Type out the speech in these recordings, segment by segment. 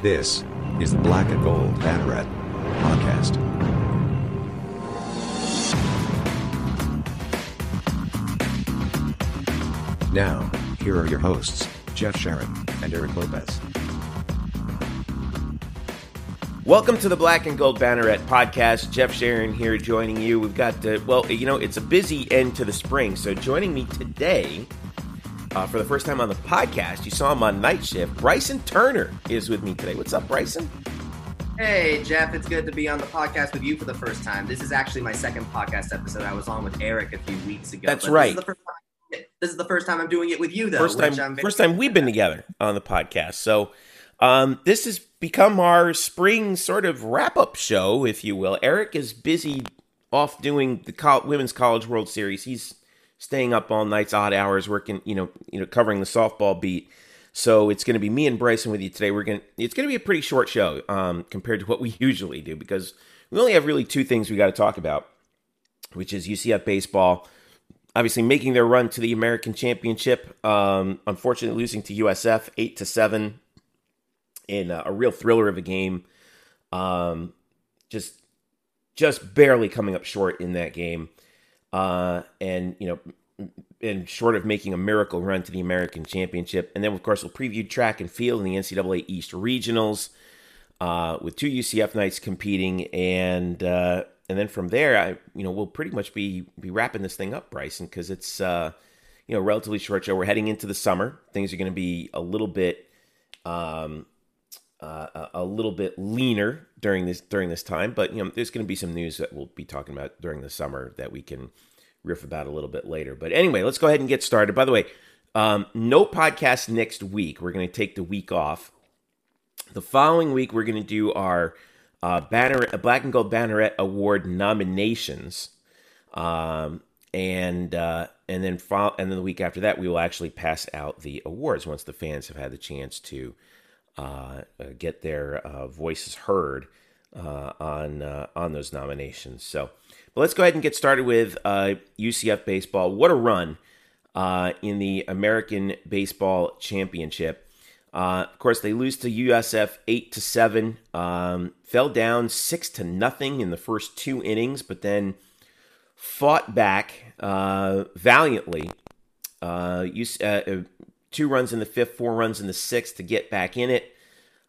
This is the Black and Gold Banneret podcast. Now, here are your hosts, Jeff Sharon and Eric Lopez. Welcome to the Black and Gold Banneret podcast. Jeff Sharon here joining you. We've got, uh, well, you know, it's a busy end to the spring. So joining me today uh, for the first time on the podcast, you saw him on night shift. Bryson Turner is with me today. What's up, Bryson? Hey, Jeff, it's good to be on the podcast with you for the first time. This is actually my second podcast episode. I was on with Eric a few weeks ago. That's right. This is, time, this is, the first time I'm doing it with you, though. First time, first time we've been together on the podcast. So um, this has become our spring sort of wrap up show, if you will. Eric is busy off doing the co- Women's College World Series. He's staying up all nights, odd hours, working, you know, you know, covering the softball beat. So it's going to be me and Bryson with you today. We're going to, it's going to be a pretty short show um, compared to what we usually do because we only have really two things we got to talk about, which is UCF baseball, obviously making their run to the American Championship. Um, unfortunately, losing to USF eight to seven in a, a real thriller of a game. Um, just, just barely coming up short in that game, uh, and you know and short of making a miracle run to the American Championship. And then, of course, we'll preview track and field in the NCAA East Regionals uh, with two UCF Knights competing, and uh, and then from there, I you know we'll pretty much be be wrapping this thing up, Bryson, because it's uh, you know relatively short show. We're heading into the summer. Things are going to be a little bit. Um, uh, a little bit leaner during this during this time, but you know there's going to be some news that we'll be talking about during the summer that we can riff about a little bit later. But anyway, let's go ahead and get started. By the way, um, no podcast next week. We're going to take the week off. The following week, we're going to do our uh, banner, Black and Gold Banneret Award nominations, um, and uh, and then and then the week after that, we will actually pass out the awards once the fans have had the chance to uh, uh get their uh, voices heard uh, on on those nominations. So. But let's go ahead and get started with UCF baseball. What a run in the American Baseball Championship. Uh, of course, they lose to USF eight to seven. Um, fell down six to nothing in the first two innings, but then fought back uh, valiantly. Uh, uh, two runs in the fifth, four runs in the sixth to get back in it.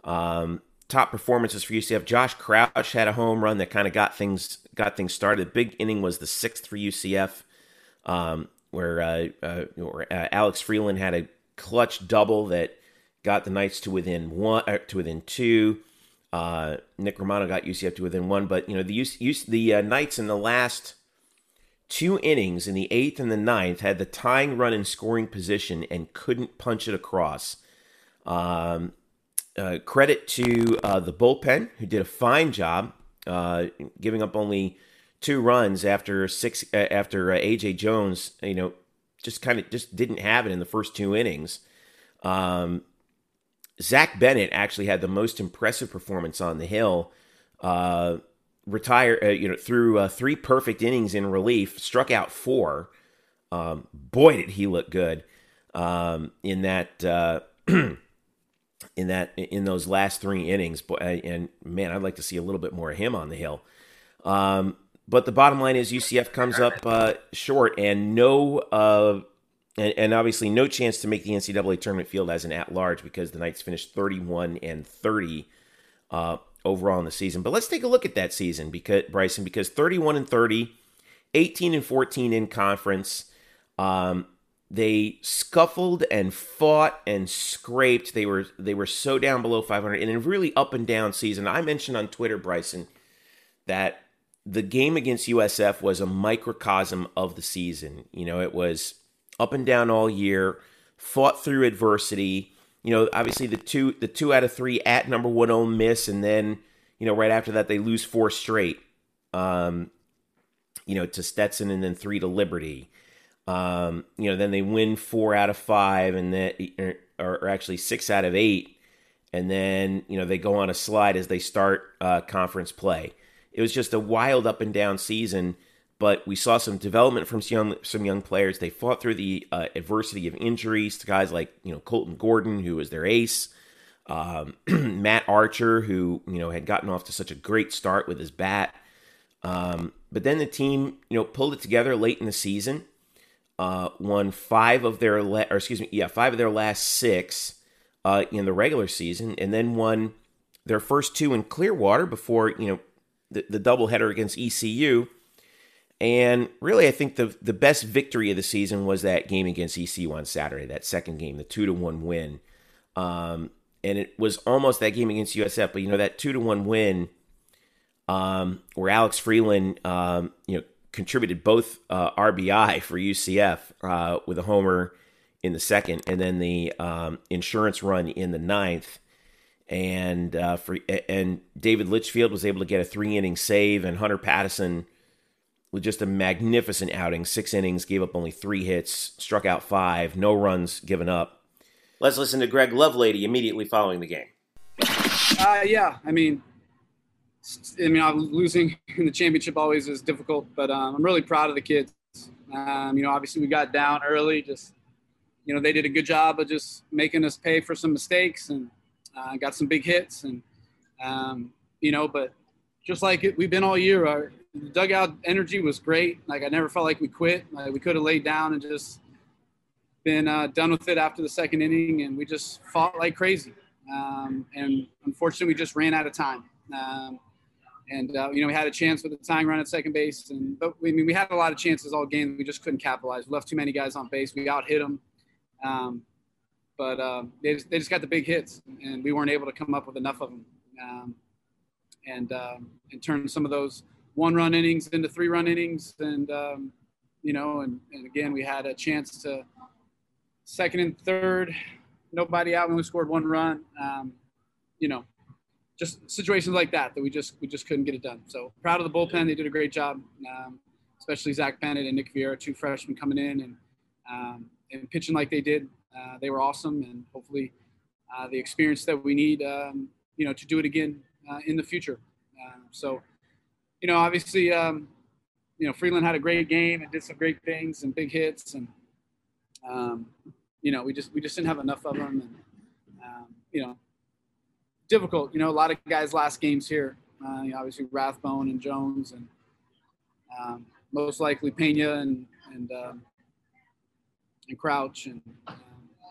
Um, top performances for UCF. Josh Crouch had a home run that kind of got things got things started. Big inning was the sixth for UCF, um, where, uh, uh, where uh, Alex Freeland had a clutch double that got the Knights to within one uh, to within two. Uh, Nick Romano got UCF to within one, but you know the UC, the uh, Knights in the last two innings in the eighth and the ninth had the tying run in scoring position and couldn't punch it across. Um, uh, credit to uh, the bullpen who did a fine job, uh, giving up only two runs after six uh, after uh, AJ Jones. You know, just kind of just didn't have it in the first two innings. Um, Zach Bennett actually had the most impressive performance on the hill. Uh, retire, you know, through three perfect innings in relief, struck out four. Um, boy, did he look good um, in that. in that in those last three innings. And man, I'd like to see a little bit more of him on the hill. Um, but the bottom line is UCF comes up uh, short, and no, uh, and, and, obviously no chance to make the NCAA tournament field as an at-large because the Knights finished 31 and 30 uh, overall in the season. But let's take a look at that season because Bryson, because 31 and 30, 18 and 14 in conference. Um, they scuffled and fought and scraped. They were they were so down below 500 in a really up and down season. I mentioned on Twitter, Bryson, that the game against USF was a microcosm of the season. You know, it was up and down all year, fought through adversity. You know, obviously the two the two out of three at number one Ole Miss, and then you know right after that they lose four straight. Um, you know, to Stetson and then three to Liberty. Um, you know, then they win four out of five, and then or, or, actually six out of eight, and then you know they go on a slide as they start uh, conference play. It was just a wild up and down season, but we saw some development from some young, some young players. They fought through the uh, adversity of injuries to guys like you know Colton Gordon, who was their ace. Um, Matt Archer, who you know had gotten off to such a great start with his bat, um, but then the team you know pulled it together late in the season, uh, won five of their or excuse me, yeah, five of their last six uh, in the regular season, and then won their first two in Clearwater before you know the, the doubleheader against ECU. And really, I think the the best victory of the season was that game against ECU on Saturday, that second game, the two to one win. Um, and it was almost that game against USF, but you know that two to one win, um, where Alex Freeland, um, you know, contributed both uh, RBI for UCF uh, with a homer in the second, and then the um, insurance run in the ninth. And uh, for and David Litchfield was able to get a three inning save, and Hunter Patterson with just a magnificent outing. Six innings, gave up only three hits, struck out five, no runs given up. Let's listen to Greg Lovelady immediately following the game. Uh, yeah, I mean, I mean, losing in the championship always is difficult, but um, I'm really proud of the kids. Um, you know, obviously we got down early. Just you know, they did a good job of just making us pay for some mistakes and uh, got some big hits, and um, you know, but just like it, we've been all year, our, the dugout energy was great. Like I never felt like we quit. Like we could have laid down and just been uh, done with it after the second inning, and we just fought like crazy. Um, and unfortunately, we just ran out of time. Um, and uh, you know, we had a chance with the tying run at second base, and but we I mean we had a lot of chances all game. We just couldn't capitalize. We left too many guys on base. We out hit them. Um, but uh, they, just, they just got the big hits, and we weren't able to come up with enough of them. Um, and um, and turn some of those one run innings into three run innings. And, um, you know, and, and again, we had a chance to second and third, nobody out when we scored one run. Um, you know, just situations like that that we just we just couldn't get it done. So proud of the bullpen; they did a great job, um, especially Zach Bennett and Nick Vieira, two freshmen coming in and um, and pitching like they did. Uh, they were awesome, and hopefully uh, the experience that we need, um, you know, to do it again uh, in the future. Uh, so you know, obviously, um, you know, Freeland had a great game and did some great things and big hits, and um, you know, we just we just didn't have enough of them, and um, you know, difficult. You know, a lot of guys' last games here. Uh, you know, obviously, Rathbone and Jones, and um, most likely Pena and and um, and Crouch, and um,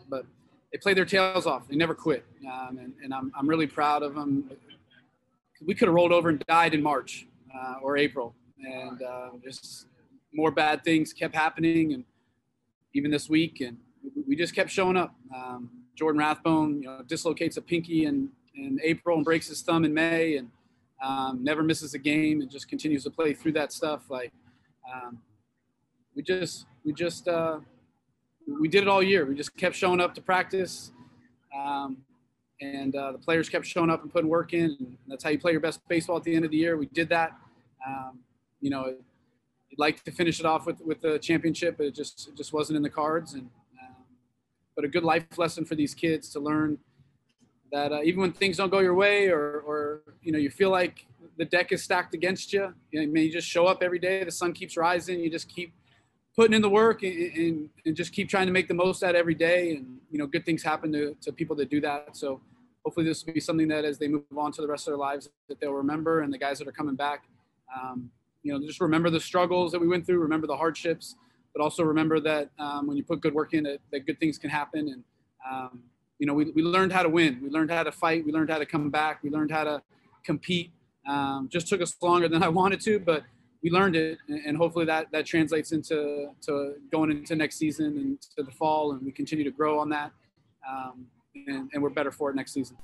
but they played their tails off. They never quit, um, and, and I'm I'm really proud of them. We could have rolled over and died in March uh, or April, and uh, just more bad things kept happening, and even this week, and we just kept showing up. Um, Jordan Rathbone, you know, dislocates a pinky in, in April and breaks his thumb in May, and um, never misses a game, and just continues to play through that stuff. Like um, we just, we just, uh, we did it all year. We just kept showing up to practice. Um, and uh, the players kept showing up and putting work in. And that's how you play your best baseball at the end of the year. We did that. Um, you know, you'd like to finish it off with with the championship, but it just it just wasn't in the cards. And um, but a good life lesson for these kids to learn that uh, even when things don't go your way, or or you know you feel like the deck is stacked against you, you, know, you just show up every day. The sun keeps rising. You just keep putting in the work and, and, and, just keep trying to make the most out every day. And, you know, good things happen to, to people that do that. So hopefully this will be something that as they move on to the rest of their lives that they'll remember and the guys that are coming back, um, you know, just remember the struggles that we went through, remember the hardships, but also remember that um, when you put good work in that, that good things can happen. And, um, you know, we, we learned how to win. We learned how to fight. We learned how to come back. We learned how to compete. Um, just took us longer than I wanted to, but we learned it, and hopefully that that translates into to going into next season and to the fall, and we continue to grow on that, um, and, and, we're better for it next season.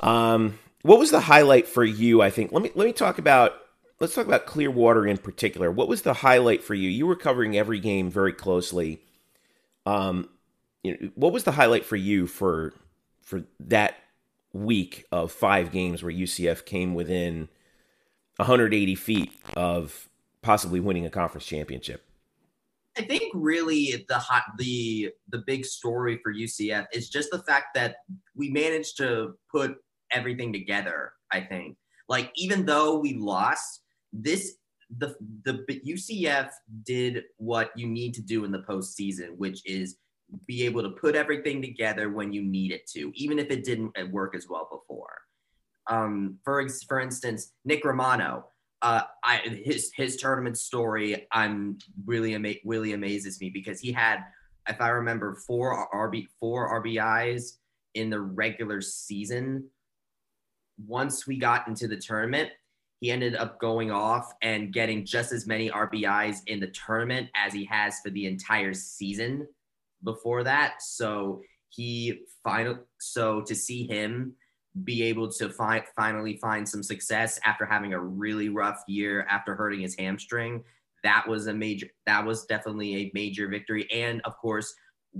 Um, what was the highlight for you? I think let me let me talk about let's talk about Clearwater in particular. What was the highlight for you? You were covering every game very closely. Um, you know, what was the highlight for you for for that week of five games where UCF came within 180 feet of possibly winning a conference championship? I think really the hot the the big story for UCF is just the fact that we managed to put everything together. I think like even though we lost this the the UCF did what you need to do in the postseason, which is be able to put everything together when you need it to, even if it didn't work as well before. Um, for for instance, Nick Romano, uh, I his his tournament story, I'm really ama- really amazes me because he had, if I remember, four RB four RBIs in the regular season. Once we got into the tournament, he ended up going off and getting just as many RBIs in the tournament as he has for the entire season before that. So he final so to see him be able to find finally find some success after having a really rough year after hurting his hamstring that was a major that was definitely a major victory. And of course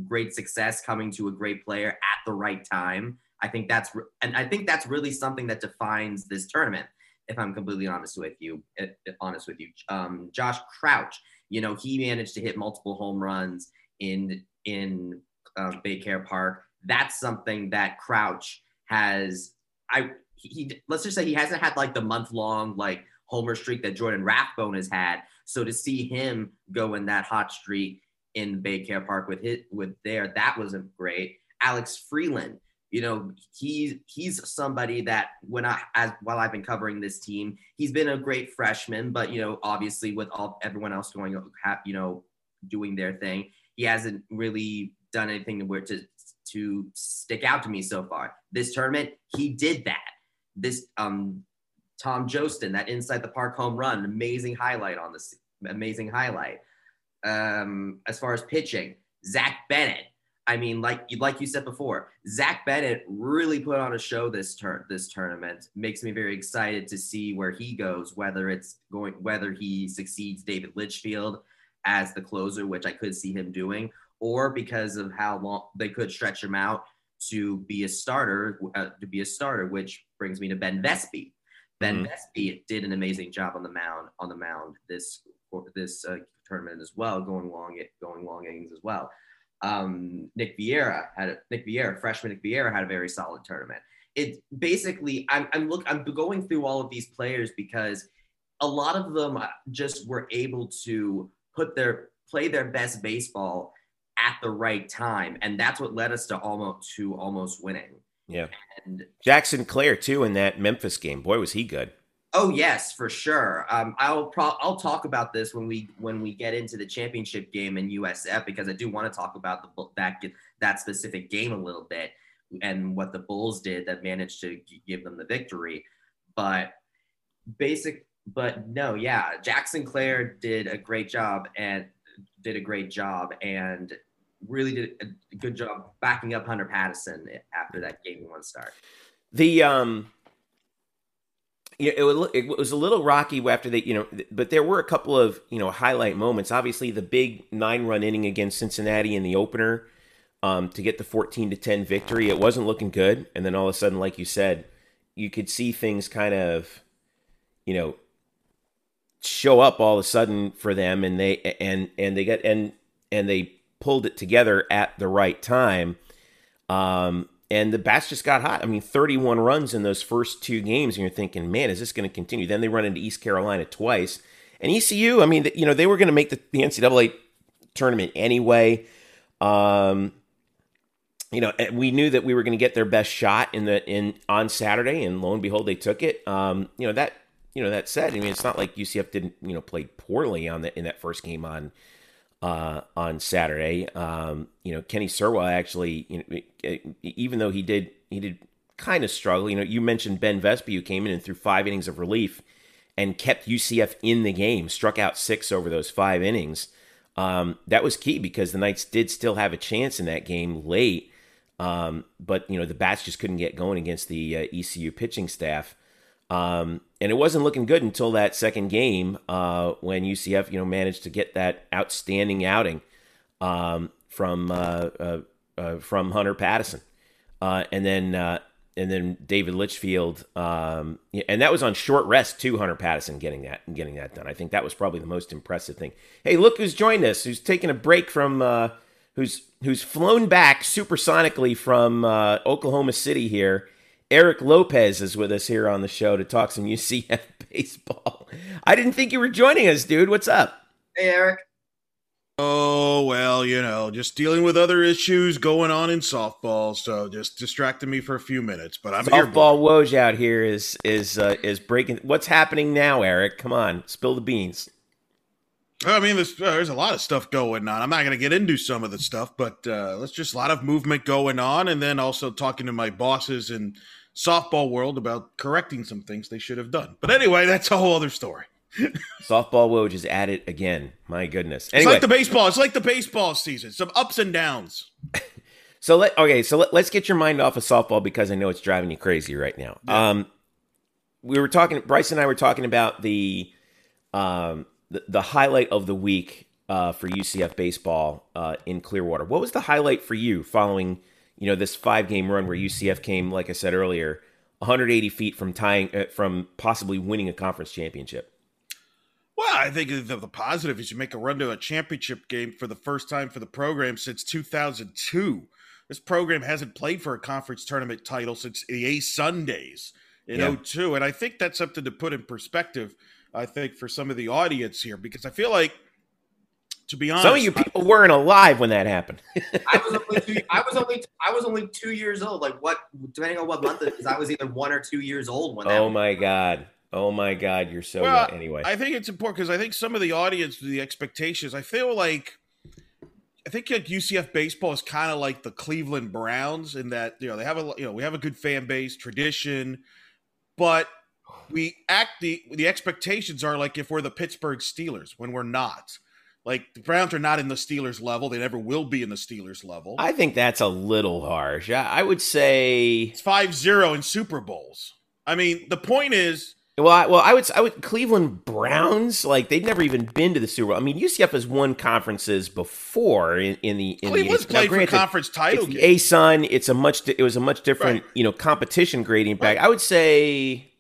great success coming to a great player at the right time. I think that's and i think that's really something that defines this tournament if i'm completely honest with you eh, honest with you um, josh crouch you know he managed to hit multiple home runs in in um, Baycare Park. That's something that Crouch has. I he let's just say he hasn't had like the month long like homer streak that Jordan Rathbone has had. So to see him go in that hot streak in Baycare Park with hit with there, that was great. Alex Freeland, you know, he's he's somebody that when I as while I've been covering this team, he's been a great freshman, but you know, obviously with all everyone else going, you know, doing their thing, he hasn't really done anything where to to stick out to me so far. This tournament, he did that. This um Tom Jostin, that inside the park home run, amazing highlight on this, amazing highlight. Um, as far as pitching, Zach Bennett. I mean, like like you said before, Zach Bennett really put on a show this turn this tournament. Makes me very excited to see where he goes, whether it's going whether he succeeds David Litchfield as the closer, which I could see him doing, or because of how long they could stretch him out to be a starter, uh, to be a starter, which brings me to Ben Vespi. Ben mm-hmm. did an amazing job on the mound on the mound this this uh, tournament as well, going long going long innings as well. Um, Nick Vieira had a, Nick Vieira, freshman Nick Vieira had a very solid tournament. It basically, I'm I'm look I'm going through all of these players because a lot of them just were able to put their play their best baseball at the right time, and that's what led us to almost to almost winning. Yeah, and Jackson Clare too in that Memphis game. Boy, was he good. Oh yes, for sure. Um, I'll pro- I'll talk about this when we when we get into the championship game in USF because I do want to talk about the that that specific game a little bit and what the Bulls did that managed to give them the victory. But basic but no, yeah, Jackson Clare did a great job and did a great job and really did a good job backing up Hunter Patterson after that game one start. The um yeah, it was, it was a little rocky after they, you know, but there were a couple of, you know, highlight moments. Obviously, the big nine-run inning against Cincinnati in the opener um, to get the 14 to 10 victory. It wasn't looking good, and then all of a sudden, like you said, you could see things kind of, you know, show up all of a sudden for them and they and and they get and and they pulled it together at the right time um and the bats just got hot. I mean 31 runs in those first two games and you're thinking man is this going to continue? Then they run into east carolina twice. And ecu i mean you know they were going to make the, the ncaa tournament anyway. Um you know, we knew that we were going to get their best shot in the in on Saturday, and lo and behold, they took it. Um, you know that you know, that said, I mean, it's not like UCF didn't, you know, play poorly on the in that first game on uh, on Saturday. Um, you know, Kenny Serwa actually, you know, even though he did he did kind of struggle. You know, you mentioned Ben Vespi who came in and threw five innings of relief and kept UCF in the game, struck out six over those five innings. Um, that was key because the Knights did still have a chance in that game late, um, but you know the bats just couldn't get going against the uh, ECU pitching staff. Um, and it wasn't looking good until that second game uh, when UCF, you know, managed to get that outstanding outing um, from uh, uh, uh from Hunter Patterson, uh, and then uh, and then David Litchfield, um, and that was on short rest too. Hunter Patterson getting that getting that done. I think that was probably the most impressive thing. Hey, look who's joined us. Who's taking a break from who's who's flown back supersonically from Oklahoma City here Eric Lopez is with us here on the show to talk some UCF baseball. I didn't think you were joining us, dude. What's up? Hey, Eric. Oh, well, you know, just dealing with other issues going on in softball, so just distracted me for a few minutes. But I'm here. Softball Woj out here is is uh, is breaking. What's happening now, Eric? Come on, spill the beans. I mean, there's, uh, there's a lot of stuff going on. I'm not going to get into some of the stuff, but uh, let's just a lot of movement going on, and then also talking to my bosses in softball world about correcting some things they should have done. But anyway, that's a whole other story. Softball Woj is at it again. My goodness. It's like the baseball. It's like the baseball season. Some ups and downs. so let okay, so let, let's get your mind off of softball because I know it's driving you crazy right now. Um, we were talking. Bryce and I were talking about the um the, the highlight of the week uh, for UCF baseball uh, in Clearwater. What was the highlight for you following you know this five game run where UCF came, like I said earlier, 180 feet from tying uh, from possibly winning a conference championship? Well, I think the, the positive is you make a run to a championship game for the first time for the program since 2002. This program hasn't played for a conference tournament title since the A Sundays in Yeah. 02. And I think that's something to put in perspective, I think, for some of the audience here, because I feel like, to be honest, Some of you people weren't alive when that happened. I was only two, I was only I was only two years old. Like what? Depending on what month it is, I was either one or two years old when that. oh my god. Oh my god, you're so Well, young. anyway. I think it's important because I think some of the audience, the expectations, I feel like, I think like UCF baseball is kind of like the Cleveland Browns in that you know they have a you know we have a good fan base tradition, but we act the the expectations are like if we're the Pittsburgh Steelers when we're not. Like the Browns are not in the Steelers level; they never will be in the Steelers level. I think that's a little harsh. I, I would say it's 5-0 in Super Bowls. I mean, the point is Well, I, well, I would, I would Cleveland Browns like they've never even been to the Super Bowl. I mean, UCF has won conferences before in, in the in Cleveland's the now, played for granted, conference title It's the games. A Sun. It's a much. It was a much different, Right. you know, competition grading back. Right. I would say,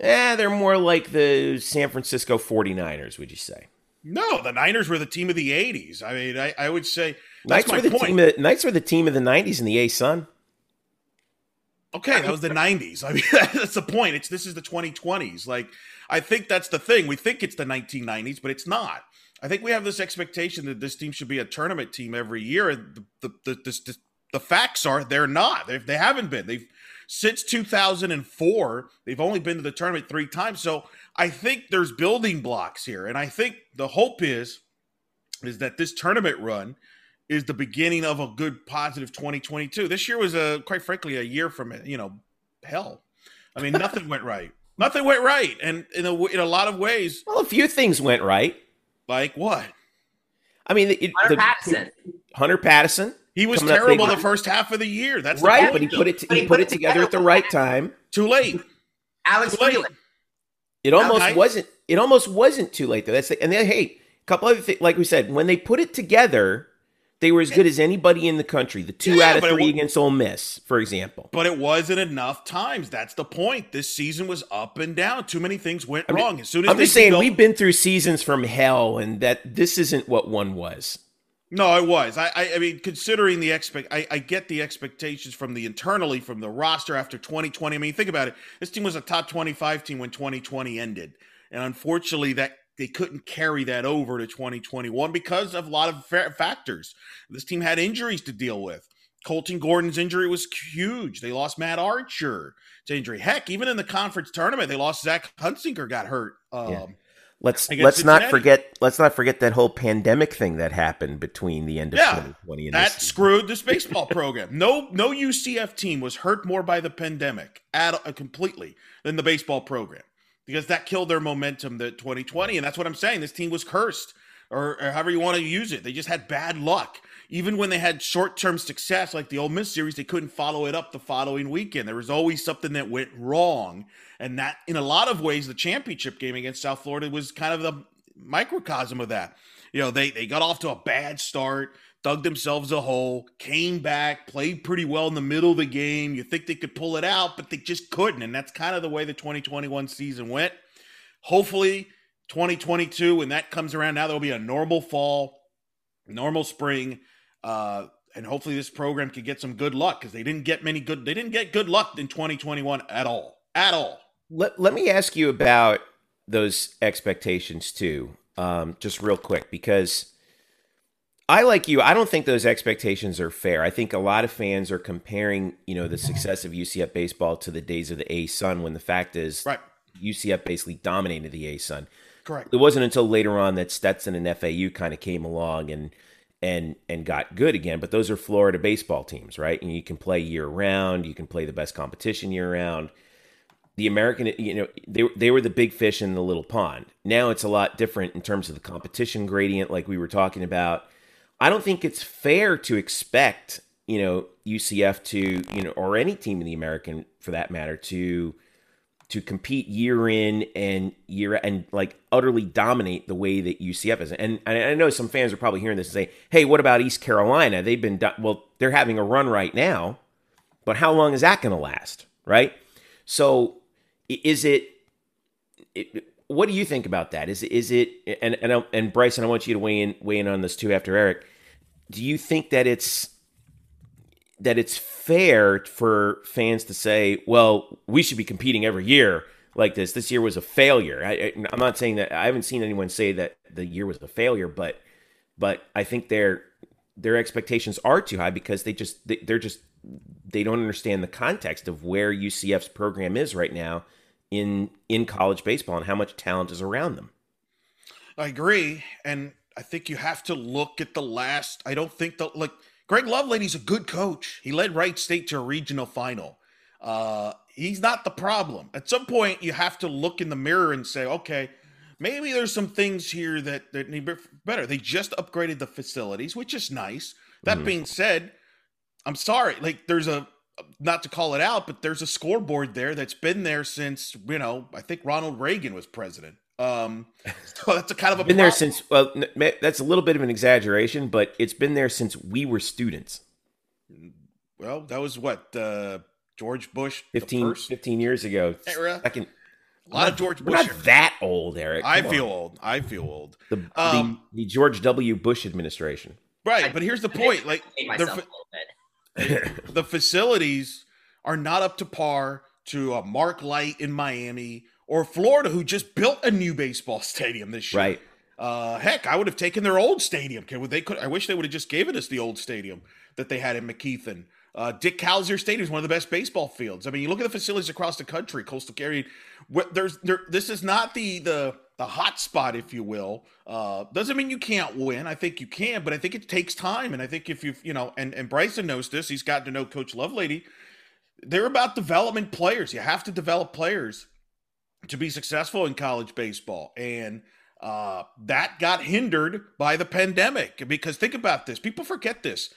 eh, they're more like the San Francisco 49ers, Would you say? No, the Niners were the team of the '80s. I mean, I, I would say that's Knights my were the point. team. Of, Knights were the team of the 90s in the A Sun. okay, that was the '90s. I mean, that's the point. It's this is the 2020s. Like, I think that's the thing. We think it's the 1990s, but it's not. I think we have this expectation that this team should be a tournament team every year, and the the the, this, the facts are they're not. They they haven't been. They've since 2004. They've only been to the tournament three times. So I think there's building blocks here, and I think the hope is is that this tournament run is the beginning of a good positive 2022 this year was a quite frankly a year from you know hell i mean nothing went right nothing went right and in a, in a lot of ways Well, a few things went right. like what I mean, it, Hunter the- Patterson. Hunter Patterson, he was Coming terrible the first half of the year that's right? point. But he put it. But He put it together at the right time. too late Alex Too late. It almost Okay. wasn't. It almost wasn't too late though. That's the, and then hey, a couple other things. Like we said, when they put it together, they were as good as anybody in the country. The two Yeah, out of but it three wa- against Ole Miss, for example. but it wasn't enough times that's the point this season was up and down too many things went I'm ju- wrong as soon as I'm they just saying built- we've been through seasons from hell, and that this isn't what one was. No, it was. I, I, I mean, considering the expect, I, I get the expectations from the internally from the roster after 2020. I mean, think about it. This team was a top 25 team when 2020 ended, and unfortunately, that they couldn't carry that over to 2021 because of a lot of fa- factors. This team had injuries to deal with. Colton Gordon's injury was huge. They lost Matt Archer to injury. Heck, even in the conference tournament, they lost Zach Hunsinger got hurt. Um, Yeah. Let's let's not Cincinnati. forget let's not forget that whole pandemic thing that happened between the end of Yeah, 2020 and That this screwed this baseball program. No, no UCF team was hurt more by the pandemic at uh, completely than the baseball program because that killed their momentum. The 2020, and that's what I'm saying. This team was cursed, or, or however you want to use it. They just had bad luck. Even when they had short-term success, like the Ole Miss series, they couldn't follow it up the following weekend. There was always something that went wrong, and that, in a lot of ways, the championship game against South Florida was kind of the microcosm of that. You know, they they got off to a bad start, dug themselves a hole, came back, played pretty well in the middle of the game. You think they could pull it out, but they just couldn't. And that's kind of the way the 2021 season went. Hopefully, 2022, when that comes around, now there'll be a normal fall, normal spring. Uh, and hopefully this program can get some good luck because they didn't get many good they didn't get good luck in 2021 at all. At all. Let, let me ask you about those expectations too, um, just real quick, because I like you. I don't think those expectations are fair. I think a lot of fans are comparing, you know, the success of UCF baseball to the days of the A Sun when the fact is Right. UCF basically dominated the A Sun. Correct. It wasn't until later on that Stetson and FAU kind of came along and and and got good again. But those are Florida baseball teams, right? And you can play year round. You can play the best competition year round. The American, you know, they they were the big fish in the little pond. Now it's a lot different in terms of the competition gradient, like we were talking about. I don't think it's fair to expect, you know, UCF to, you know, or any team in the American for that matter to to compete year in and year and like utterly dominate the way that UCF is. And I I know some fans are probably hearing this and say, "Hey, what about East Carolina? They've been do- well, they're having a run right now, but how long is that going to last?" Right? So, is it, it? What do you think about that? Is? Is it? And and and Bryson, I want you to weigh in weigh in on this too after Eric. Do you think that it's that it's fair for fans to say, well, we should be competing every year like this. This year was a failure. I, I'm not saying that. I haven't seen anyone say that the year was a failure, but but I think their their expectations are too high because they just they, they're just they don't understand the context of where UCF's program is right now in in college baseball and how much talent is around them. I agree, and I think you have to look at the last. I don't think the like Greg Lovelady's a good coach. He led Wright State to a regional final. Uh, he's not the problem. At some point, you have to look in the mirror and say, okay, maybe there's some things here that that need better. They just upgraded the facilities, which is nice. That Mhm. being said, I'm sorry. Like, there's a not to call it out, but there's a scoreboard there that's been there since you know I think Ronald Reagan was president. Um, so that's a kind of a Been there since well, that's a little bit of an exaggeration, but it's been there since we were students. Well, that was what uh, George Bush, the 15, 15 years ago. Era. Second, a lot of George we're Bush. not that old, Eric. I feel on. old. I feel old. the, Um, the the George W. Bush administration. Right, but here's the point: like the, fa- the facilities are not up to par to a Mark Light in Miami or Florida, who just built a new baseball stadium this year. Right. Uh, heck, I would have taken their old stadium. Can they could? I wish they would have just given us the old stadium that they had in McKethan. Uh, Dick Howser Stadium is one of the best baseball fields. I mean, you look at the facilities across the country, coastal area. There's there. This is not the the the hot spot, if you will. Uh, doesn't mean you can't win. I think you can, but I think it takes time. And I think if you you know, and and Bryson knows this. He's gotten to know Coach Lovelady. They're about development players. You have to develop players to be successful in college baseball. And uh, that got hindered by the pandemic. Because think about this people forget this.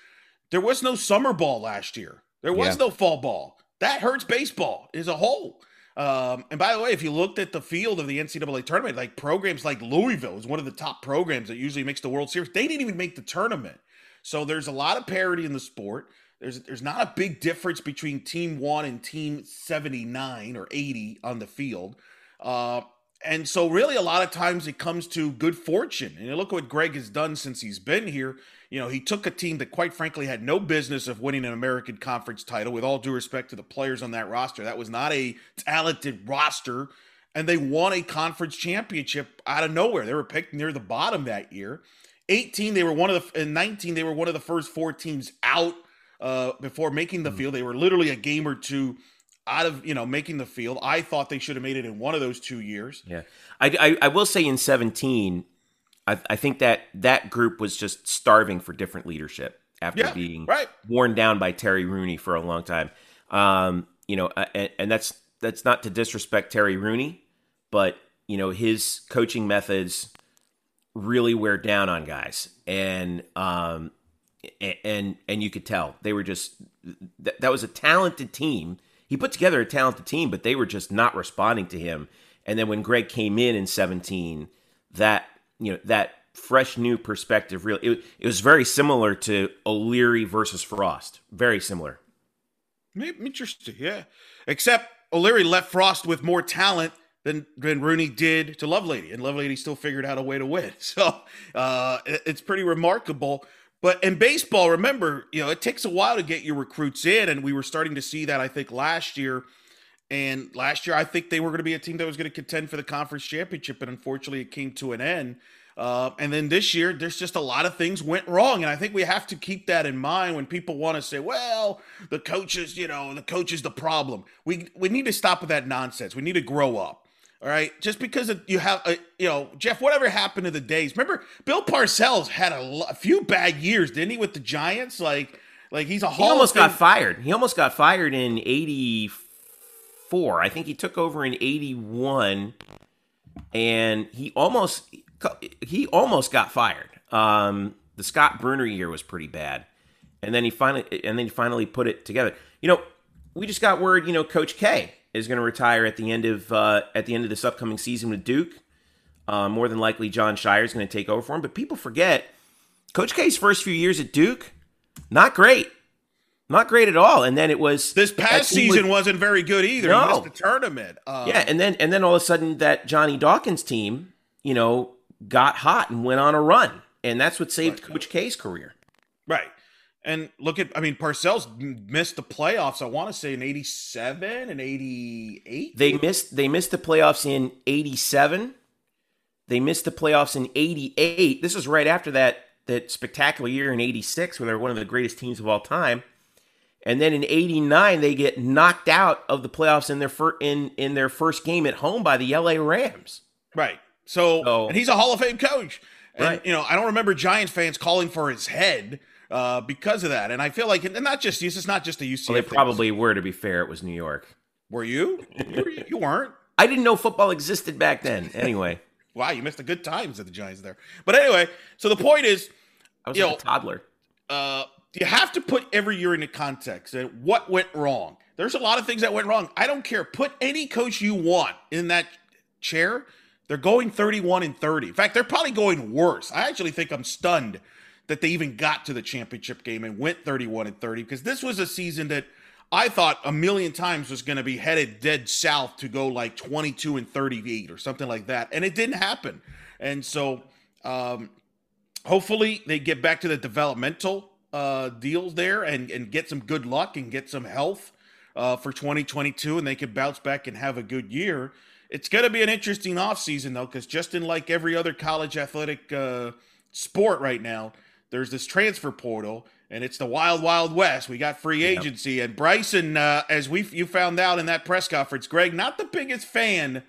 There was no summer ball last year, there was Yeah. no fall ball. That hurts baseball as a whole. Um, and by the way, if you looked at the field of the NCAA tournament, like programs like Louisville is one of the top programs that usually makes the World Series. They didn't even make the tournament. So there's a lot of parity in the sport. There's there's not a big difference between team one and team 79 or 80 on the field. Uh, and so really a lot of times it comes to good fortune. And you look what Greg has done since he's been here. You know, he took a team that quite frankly had no business of winning an American Conference title with all due respect to the players on that roster. That was not a talented roster and they won a conference championship out of nowhere. They were picked near the bottom that year. 18 they were one of the in 19 they were one of the first four teams out uh, before making the field. They were literally a game or two out of you know making the field. I thought they should have made it in one of those two years. Yeah, I, I, I will say in seventeen, I, I think that that group was just starving for different leadership after Yeah, being right. worn down by Terry Rooney for a long time. Um, you know, and, and that's that's not to disrespect Terry Rooney, but you know his coaching methods really wear down on guys, and um, and and you could tell they were just that, that was a talented team. He put together a talented team, but they were just not responding to him. And then when Greg came in in 17, that you know that fresh new perspective really it, it was very similar to O'Leary versus Frost. Very similar. Interesting, yeah. Except O'Leary left Frost with more talent than than Rooney did to Lovelady, and Lovelady still figured out a way to win. So uh, it- it's pretty remarkable. But in baseball, remember, you know, it takes a while to get your recruits in, and we were starting to see that I think last year. And last year, I think they were going to be a team that was going to contend for the conference championship, and unfortunately, it came to an end. Uh, and then this year, there's just a lot of things went wrong, and I think we have to keep that in mind when people want to say, "Well, the coaches, you know, the coach is the problem." We we need to stop with that nonsense. We need to grow up. All right, just because you have, a, you know, Jeff, whatever happened to the days? Remember, Bill Parcells had a, a few bad years, didn't he, with the Giants? Like, like he's a He almost got fired. He almost got fired in '84. I think he took over in '81, and he almost he almost got fired. Um, the Scott Brunner year was pretty bad, and then he finally and then he finally put it together. You know, we just got word. You know, Coach K is going to retire at the end of uh, at the end of this upcoming season with Duke. Uh, more than likely, Jon Scheyer is going to take over for him. But people forget Coach K's first few years at Duke, not great, not great at all. And then it was This past season was- wasn't very good either. No. He missed the tournament. Uh, yeah, and then and then all of a sudden that Johnny Dawkins team, you know, got hot and went on a run, and that's what saved Coach K's career. Right. And look at, I mean, Parcells missed the playoffs. I want to say in '87 and '88. They missed they missed the playoffs in '87. They missed the playoffs in '88. This was right after that that spectacular year in '86, where they're one of the greatest teams of all time. And then in '89, they get knocked out of the playoffs in their fir- in in their first game at home by the LA Rams. Right. So, So- and he's a Hall of Fame coach. And, Right. you know, I don't remember Giants fans calling for his head uh, because of that. And I feel like, and not just this is not just a UCF. Well, they thing. probably were. To be fair, it was New York. were you? You, were- you weren't. I didn't know football existed back then. Anyway, Wow, you missed the good times at the Giants there. But anyway, so the point is, I was like a toddler. uh, you have to put every year into context and what went wrong. There's a lot of things that went wrong. I don't care. Put any coach you want in that chair. They're going 31 and 30. In fact, they're probably going worse. I actually think I'm stunned that they even got to the championship game and went 31 and 30 because this was a season that I thought a million times was going to be headed dead south to go like 22 and 38 or something like that. And it didn't happen. And so, um, hopefully they get back to the developmental uh, deals there and, and get some good luck and get some health uh, for 2022 and they can bounce back and have a good year. It's going to be an interesting offseason, though, because just in like every other college athletic uh, sport right now, there's this transfer portal and it's the wild, wild west. We got free Yep. agency. And Bryson, uh, as we you found out in that press conference, Greg, not the biggest fan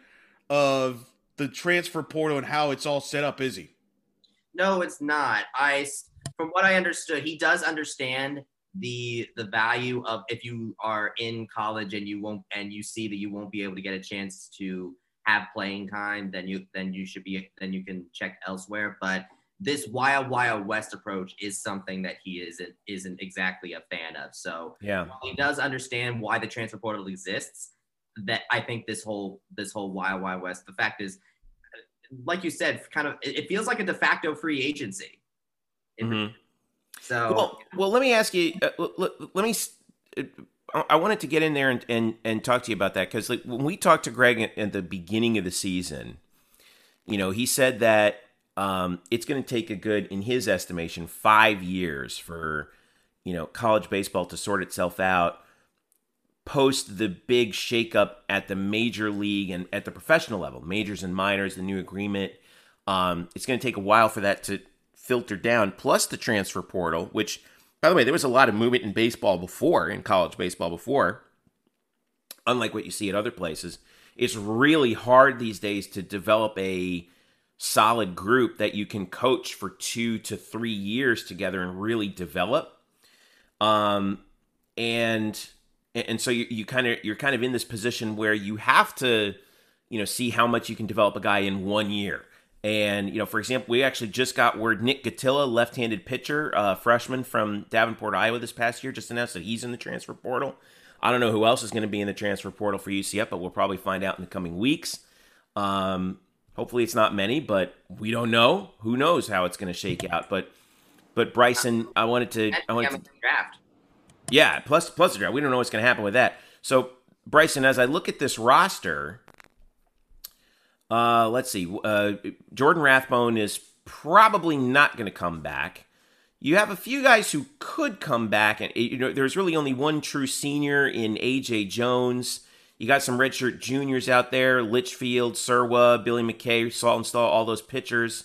of the transfer portal and how it's all set up, is he? No, it's not. i from what I understood, he does understand the the value of if you are in college and you won't and you see that you won't be able to get a chance to have playing time, then you then you should be then you can check elsewhere. But this wild wild west approach is something that he isn't isn't exactly a fan of. So Yeah. while he does understand why the transfer portal exists, that I think this whole this whole wild wild west. The fact is, like you said, kind of it feels like a de facto free agency. Mhm. So Well, well, let me ask you. Uh, l- l- let me. uh, I I wanted to get in there and and, and talk to you about that because like, when we talked to Greg at, at the beginning of the season, you know, he said that um, it's going to take a good, in his estimation, five years for you know college baseball to sort itself out post the big shakeup at the major league and at the professional level, majors and minors, the new agreement. Um, it's going to take a while for that to filter down. Plus the transfer portal, which, by the way, there was a lot of movement in baseball before, in college baseball before, unlike what you see at other places. It's really hard these days to develop a solid group that you can coach for two to three years together and really develop. Um, and and so you, you kind of you're kind of in this position where you have to you know see how much you can develop a guy in one year. And you know for example we actually just got word nick gatilla left-handed pitcher uh, freshman from davenport iowa this past year just announced that he's in the transfer portal. I don't know who else is going to be in the transfer portal for ucf but we'll probably find out in the coming weeks. Um, hopefully it's not many but we don't know who knows how it's going to shake out but but bryson i wanted to i wanted to draft. yeah, plus plus the draft. We don't know what's going to happen with that. So Bryson, as I look at this roster, uh, let's see. Uh, Jordan Rathbone is probably not going to come back. You have a few guys who could come back, and you know there's really only one true senior in AJ Jones. You got some redshirt juniors out there: Litchfield, Serwa, Billy McKay, Saltonstall, all those pitchers.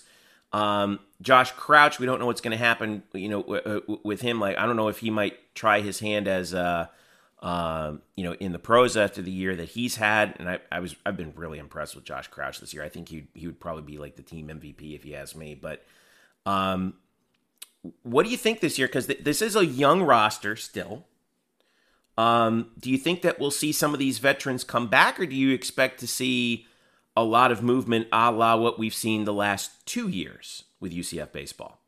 Um, Josh Crouch, we don't know what's going to happen. You know, w- w- with him, like I don't know if he might try his hand as, uh, um, you know, in the pros after the year that he's had. And I, I was, I've been really impressed with Josh Crouch this year. I think he he would probably be like the team MVP if he asked me. But, um, what do you think this year? Because th- this is a young roster still. Um, do you think that we'll see some of these veterans come back, or do you expect to see a lot of movement, a la what we've seen the last two years with UCF baseball?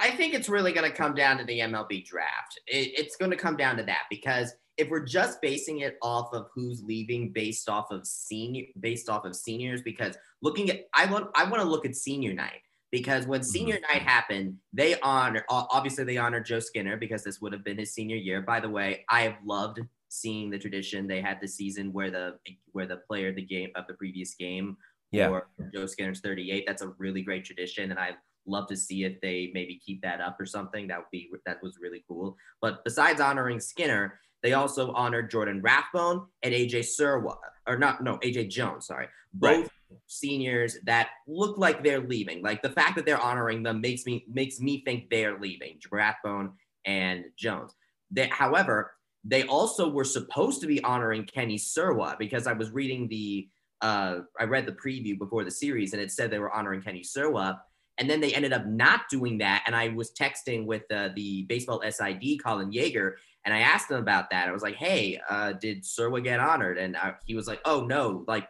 I think it's really going to come down to the MLB draft. It, it's going to come down to that because if we're just basing it off of who's leaving based off of senior based off of seniors, because looking at I want I want to look at senior night because when senior mm-hmm. night happened, they honor obviously they honored Joe Skinner because this would have been his senior year. By the way, I have loved seeing the tradition they had the season where the where the player of the game of the previous game yeah. or Joe Skinner's 38. That's a really great tradition, and I love to see if they maybe keep that up or something. That would be that was really cool. But besides honoring Skinner, they also honored Jordan Rathbone and AJ Serwa, or not no AJ Jones, sorry, both right seniors that look like they're leaving. Like the fact that they're honoring them makes me makes me think they're leaving. Rathbone and Jones. They, however, they also were supposed to be honoring Kenny Serwa because I was reading the uh, I read the preview before the series and it said they were honoring Kenny Serwa. And then they ended up not doing that. And I was texting with uh, the baseball SID, Colin Yeager, and I asked him about that. I was like, hey, uh, did Serwa get honored? And I, he was like, oh, no, like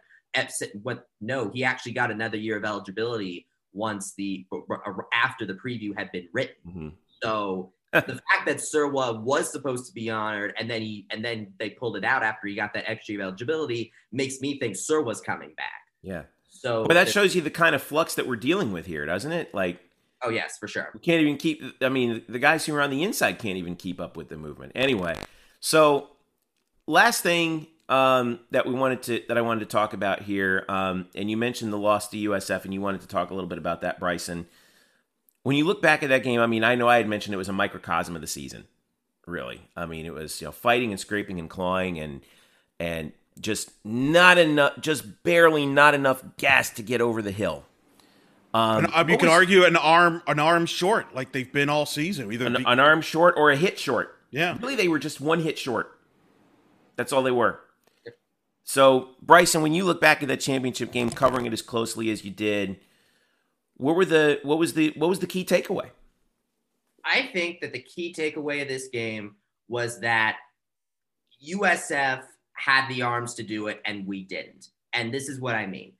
what no he actually got another year of eligibility once the after the preview had been written. Mm-hmm. so the fact that Serwa was supposed to be honored and then he and then they pulled it out after he got that extra year of eligibility makes me think Serwa's coming back. Yeah. So but that shows you the kind of flux that we're dealing with here doesn't it? Like oh yes for sure. we can't even keep i mean the guys who are on the inside can't even keep up with the movement. Anyway so last thing um, that we wanted to that I wanted to talk about here. Um, and you mentioned the loss to USF, and you wanted to talk a little bit about that, Bryson. When you look back at that game, I mean, I know I had mentioned it was a microcosm of the season. Really, I mean, it was you know fighting and scraping and clawing and and just not enough, just barely not enough gas to get over the hill. Um, uh, you can was, argue an arm an arm short, like they've been all season, either an, be- an arm short or a hit short. Yeah, really, they were just one hit short. That's all they were. So, Bryson, when you look back at that championship game, covering it as closely as you did, what were the what was the what was the key takeaway? I think that the key takeaway of this game was that USF had the arms to do it and we didn't. And this is what I mean.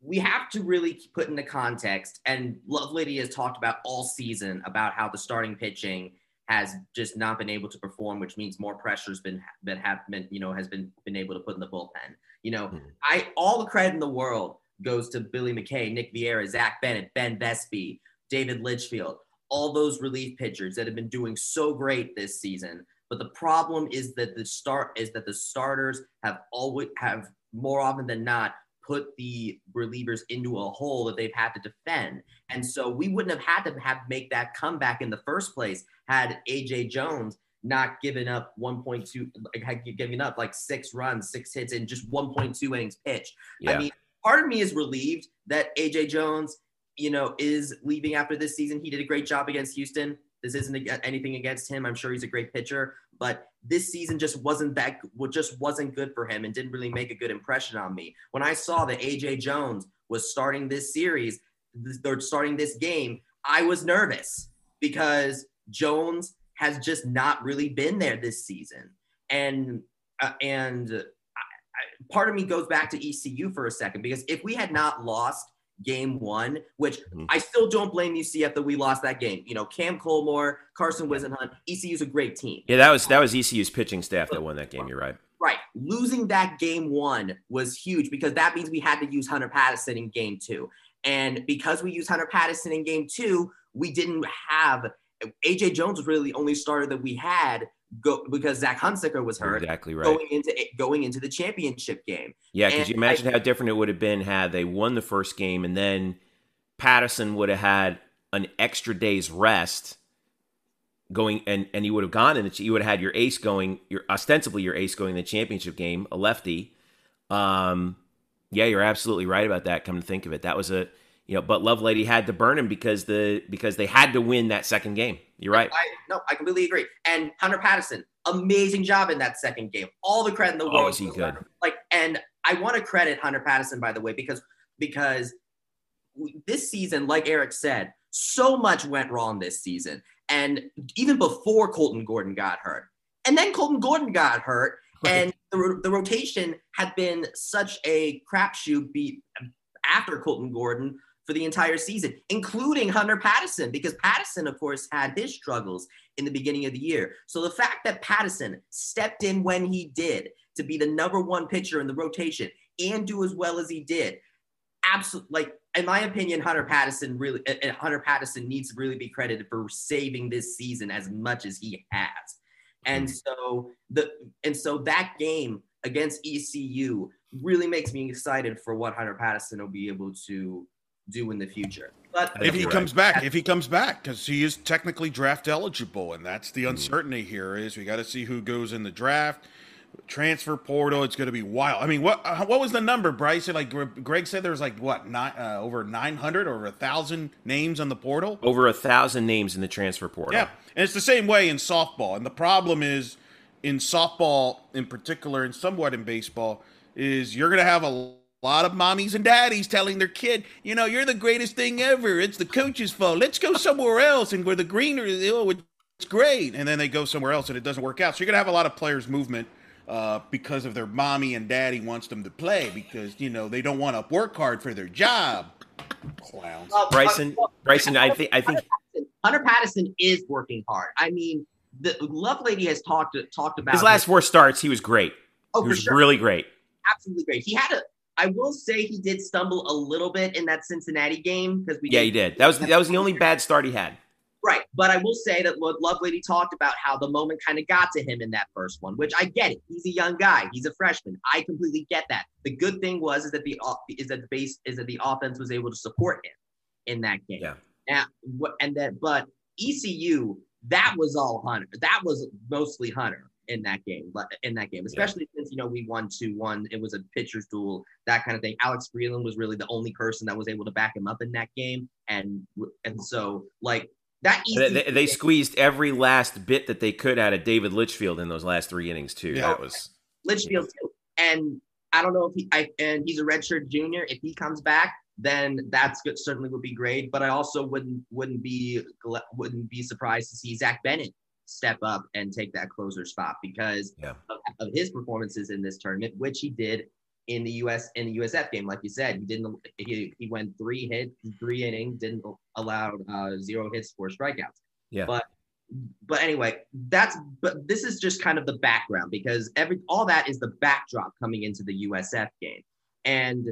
We have to really put into context, and Lovelady has talked about all season about how the starting pitching has just not been able to perform, which means more pressure's been been have been you know has been been able to put in the bullpen. You know, mm-hmm. I all the credit in the world goes to Billy McKay, Nick Vieira, Zach Bennett, Ben Vespi, David Litchfield, all those relief pitchers that have been doing so great this season. But the problem is that the start is that the starters have always have more often than not put the relievers into a hole that they've had to defend. And so we wouldn't have had to have make that comeback in the first place had AJ Jones not given up 1.2, had given up like six runs, six hits in just 1.2 innings pitched. Yeah. I mean, part of me is relieved that AJ Jones, you know, is leaving after this season. He did a great job against Houston. This isn't anything against him. I'm sure he's a great pitcher, but this season just wasn't that just wasn't good for him and didn't really make a good impression on me. When I saw that AJ Jones was starting this series, they're starting this game, I was nervous because Jones has just not really been there this season. And uh, and I, I, part of me goes back to ECU for a second because if we had not lost game one, which mm-hmm. I still don't blame UCF that we lost that game. You know, Cam Colmore, Carson Whisenhunt, ECU's a great team. Yeah, that was that was ECU's pitching staff that won that game. You're right. Right. Losing that game one was huge because that means we had to use Hunter Patterson in game two. And because we used Hunter Patterson in game two, we didn't have AJ Jones was really the only starter that we had go because Zach Hunsicker was hurt. Exactly right. Going into going into the championship game. Yeah, because you imagine I, how different it would have been had they won the first game and then Patterson would have had an extra day's rest going and and you would have gone and you would have had your ace going your ostensibly your ace going in the championship game a lefty um yeah you're absolutely right about that come to think of it that was a you know, but Lovelady had to burn him because the because they had to win that second game. You're right. I, no, I completely agree. And Hunter Patterson, amazing job in that second game. All the credit in the world. Oh, world. is he good? Like, and I want to credit Hunter Patterson by the way because because this season, like Eric said, so much went wrong this season, and even before Colton Gordon got hurt, and then Colton Gordon got hurt, Right. and the, the rotation had been such a crapshoot be after Colton Gordon for the entire season, including Hunter Patterson, because Patterson, of course, had his struggles in the beginning of the year. So the fact that Patterson stepped in when he did to be the number one pitcher in the rotation and do as well as he did, absolutely, like in my opinion, Hunter Patterson really, uh, uh, Hunter Patterson needs to really be credited for saving this season as much as he has. And so the and so that game against ECU really makes me excited for what Hunter Patterson will be able to do in the future. But If he you're comes back, if he comes back, because he is technically draft eligible, and that's the uncertainty here. Is we got to see who goes in the draft, transfer portal. It's going to be wild. I mean, what uh, what was the number, Bryce? Like Greg said, there was like what nine uh, over nine hundred or a thousand names on the portal. Over a thousand names in the transfer portal. Yeah, and it's the same way in softball. And the problem is in softball, in particular, and somewhat in baseball, is you're going to have a lot of mommies and daddies telling their kid, you know, you're the greatest thing ever. It's the coach's fault. Let's go somewhere else, and where the greener, is. oh, it's great. And then they go somewhere else, and it doesn't work out. So you're going to have a lot of players movement. Uh, because of their mommy and daddy wants them to play because you know they don't want to work hard for their job. Clowns. uh, Bryson, uh, Bryson, I think I think Hunter Patterson is working hard. I mean, the Lovelady has talked talked about his last four starts, he was great. Oh, he for was sure, really great. absolutely great. He had a. I will say he did stumble a little bit in that Cincinnati game because we Yeah, he did. That was that was the only bad start he had. Right. But I will say that what Lovelady talked about how the moment kind of got to him in that first one, which I get it. He's a young guy. He's a freshman. I completely get that. The good thing was is that the is that the base is that the offense was able to support him in that game. Yeah. Now, and then but ECU that was all Hunter. That was mostly Hunter in that game. But in that game, especially since you know we won two one, it was a pitcher's duel, that kind of thing. Alex Freeland was really the only person that was able to back him up in that game, and and so like that They, they, they squeezed every last bit that they could out of David Litchfield in those last three innings too. Yeah. That was Litchfield too. And I don't know if he, I, and he's a redshirt junior. If he comes back, then that's good. Certainly would be great. But I also wouldn't wouldn't be wouldn't be surprised to see Zach Bennett step up and take that closer spot because Yeah. of, of his performances in this tournament, which he did in the US in the USF game. Like you said, he didn't. He, he went three hits, three innings, didn't allow uh, zero hits, four strikeouts. Yeah. But but anyway, that's but this is just kind of the background because every all that is the backdrop coming into the USF game. And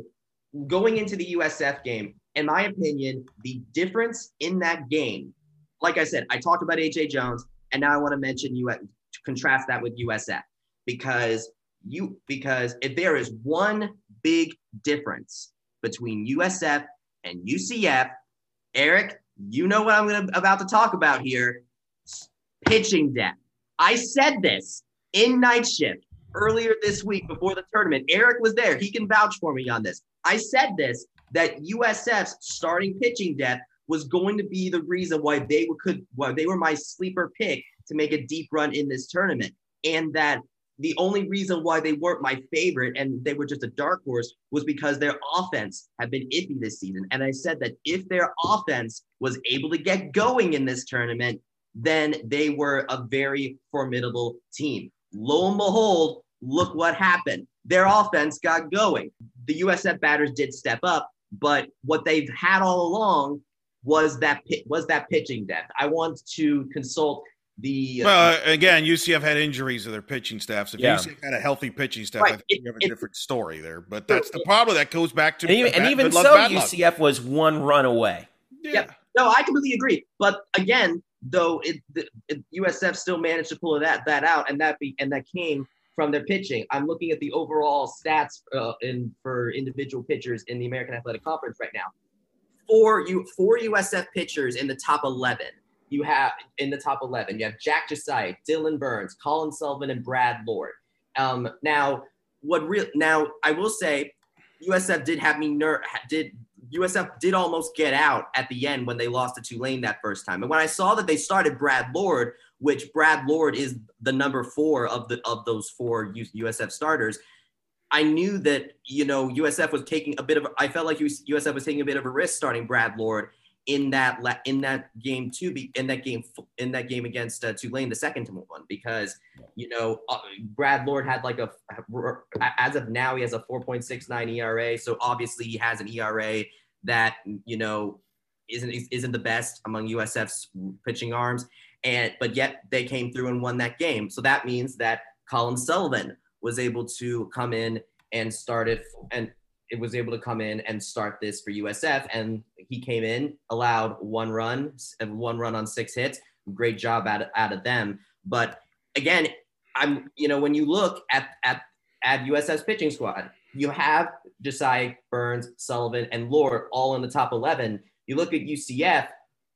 going into the USF game, in my opinion, the difference in that game, like I said, I talked about AJ Jones, and now I want to mention you to contrast that with USF because you because if there is one big difference between USF and UCF, Eric, you know what I'm gonna, about to talk about here pitching depth. I said this in night shift earlier this week before the tournament. Eric was there. He can vouch for me on this. I said this that USF's starting pitching depth was going to be the reason why they were could why they were my sleeper pick to make a deep run in this tournament, and that the only reason why they weren't my favorite and they were just a dark horse was because their offense had been iffy this season. And I said that if their offense was able to get going in this tournament, then they were a very formidable team. Lo and behold, look what happened. Their offense got going. The USF batters did step up, but what they've had all along was that was that pitching depth. I want to consult the Well, again, UCF had injuries to their pitching staffs. If Yeah. UCF had a healthy pitching staff, Right. I think It- you have a it- different story there. But that's the problem. That goes back to and even, and even good luck, so, bad luck. UCF was one run away. Yeah. Yeah. No, I completely agree. But again, though, it, the, it, USF still managed to pull that that out, and that be and that came from their pitching. I'm looking at the overall stats uh, in for individual pitchers in the American Athletic Conference right now. Four you four USF pitchers in the top 11. You have in the top 11. You have Jack Jasiak, Dylan Burns, Colin Sullivan, and Brad Lord. Um, now, what real now I will say, USF did have me ner- did USF did almost get out at the end when they lost to Tulane that first time. And when I saw that they started Brad Lord, which Brad Lord is the number four of the of those four USF starters, I knew that you know USF was taking a bit of. I felt like USF was taking a bit of a risk starting Brad Lord in that in that game too. In that game in that game against uh, Tulane, the second to one, because you know uh, Brad Lord had like a as of now he has a 4.69 ERA. So obviously he has an ERA that you know isn't isn't the best among USF's pitching arms. And but yet they came through and won that game. So that means that Colin Sullivan was able to come in and start it and it was able to come in and start this for USF. And he came in, allowed one run, and one run on six hits. Great job out of, out of them. But again, I'm you know when you look at at at USF's pitching squad, you have Jasiak Burns, Sullivan, and Lord all in the top 11. You look at UCF,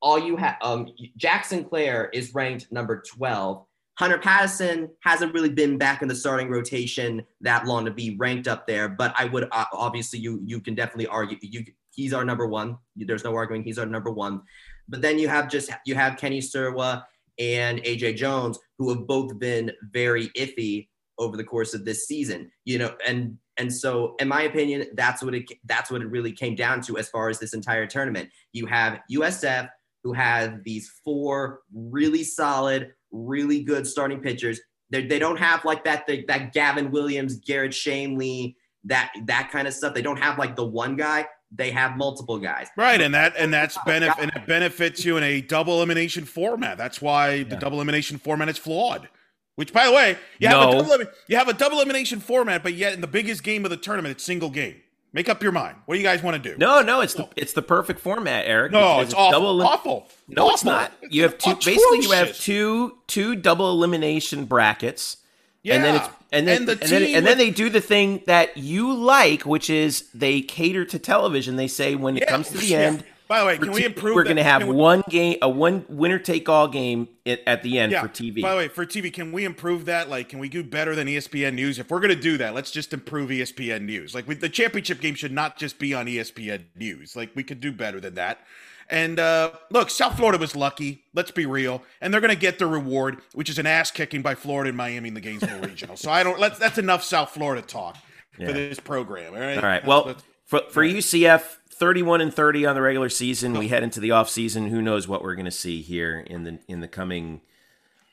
all you have um, Jackson Clare is ranked number 12. Hunter Patterson hasn't really been back in the starting rotation that long to be ranked up there, but I would uh, obviously you you can definitely argue you he's our number one. There's no arguing he's our number one. But then you have just you have Kenny Serwa and AJ Jones who have both been very iffy over the course of this season. You know, and and so in my opinion, that's what it that's what it really came down to as far as this entire tournament. You have USF who have these four really solid really good starting pitchers. They're, they do not have like that the, that Gavin Williams, Garrett Shanley, that that kind of stuff. They don't have like the one guy. They have multiple guys. Right, and that and that's oh, benefit and it benefits you in a double elimination format. That's why yeah. the double elimination format is flawed. Which, by the way, you have, a double, you have a double elimination format, but yet in the biggest game of the tournament, it's single game. Make up your mind. What do you guys want to do? No, no, it's the it's the perfect format, Eric. No, it's, it's awful. Double, awful. No, awful. it's not. You have two. Atrocious. Basically, you have two two double elimination brackets. Yeah, and then it's and then and, the and, then, and then they do the thing that you like, which is they cater to television. They say when it yeah, comes to the yeah. end, by the way, can we improve? We're going to have we, one game, a one winner take all game at, at the end yeah, for TV. By the way, for TV, can we improve that? Like, can we do better than ESPN News? If we're going to do that, let's just improve ESPN News. Like, we, the championship game should not just be on ESPN News. Like, we could do better than that. And uh, look, South Florida was lucky. Let's be real, and they're going to get the reward, which is an ass kicking by Florida and Miami in the Gainesville Regional. So I don't. Let's. That's enough South Florida talk yeah. for this program. All right. All right. Well, for for UCF, 31 and 30 on the regular season. We head into the off season. Who knows what we're going to see here in the in the coming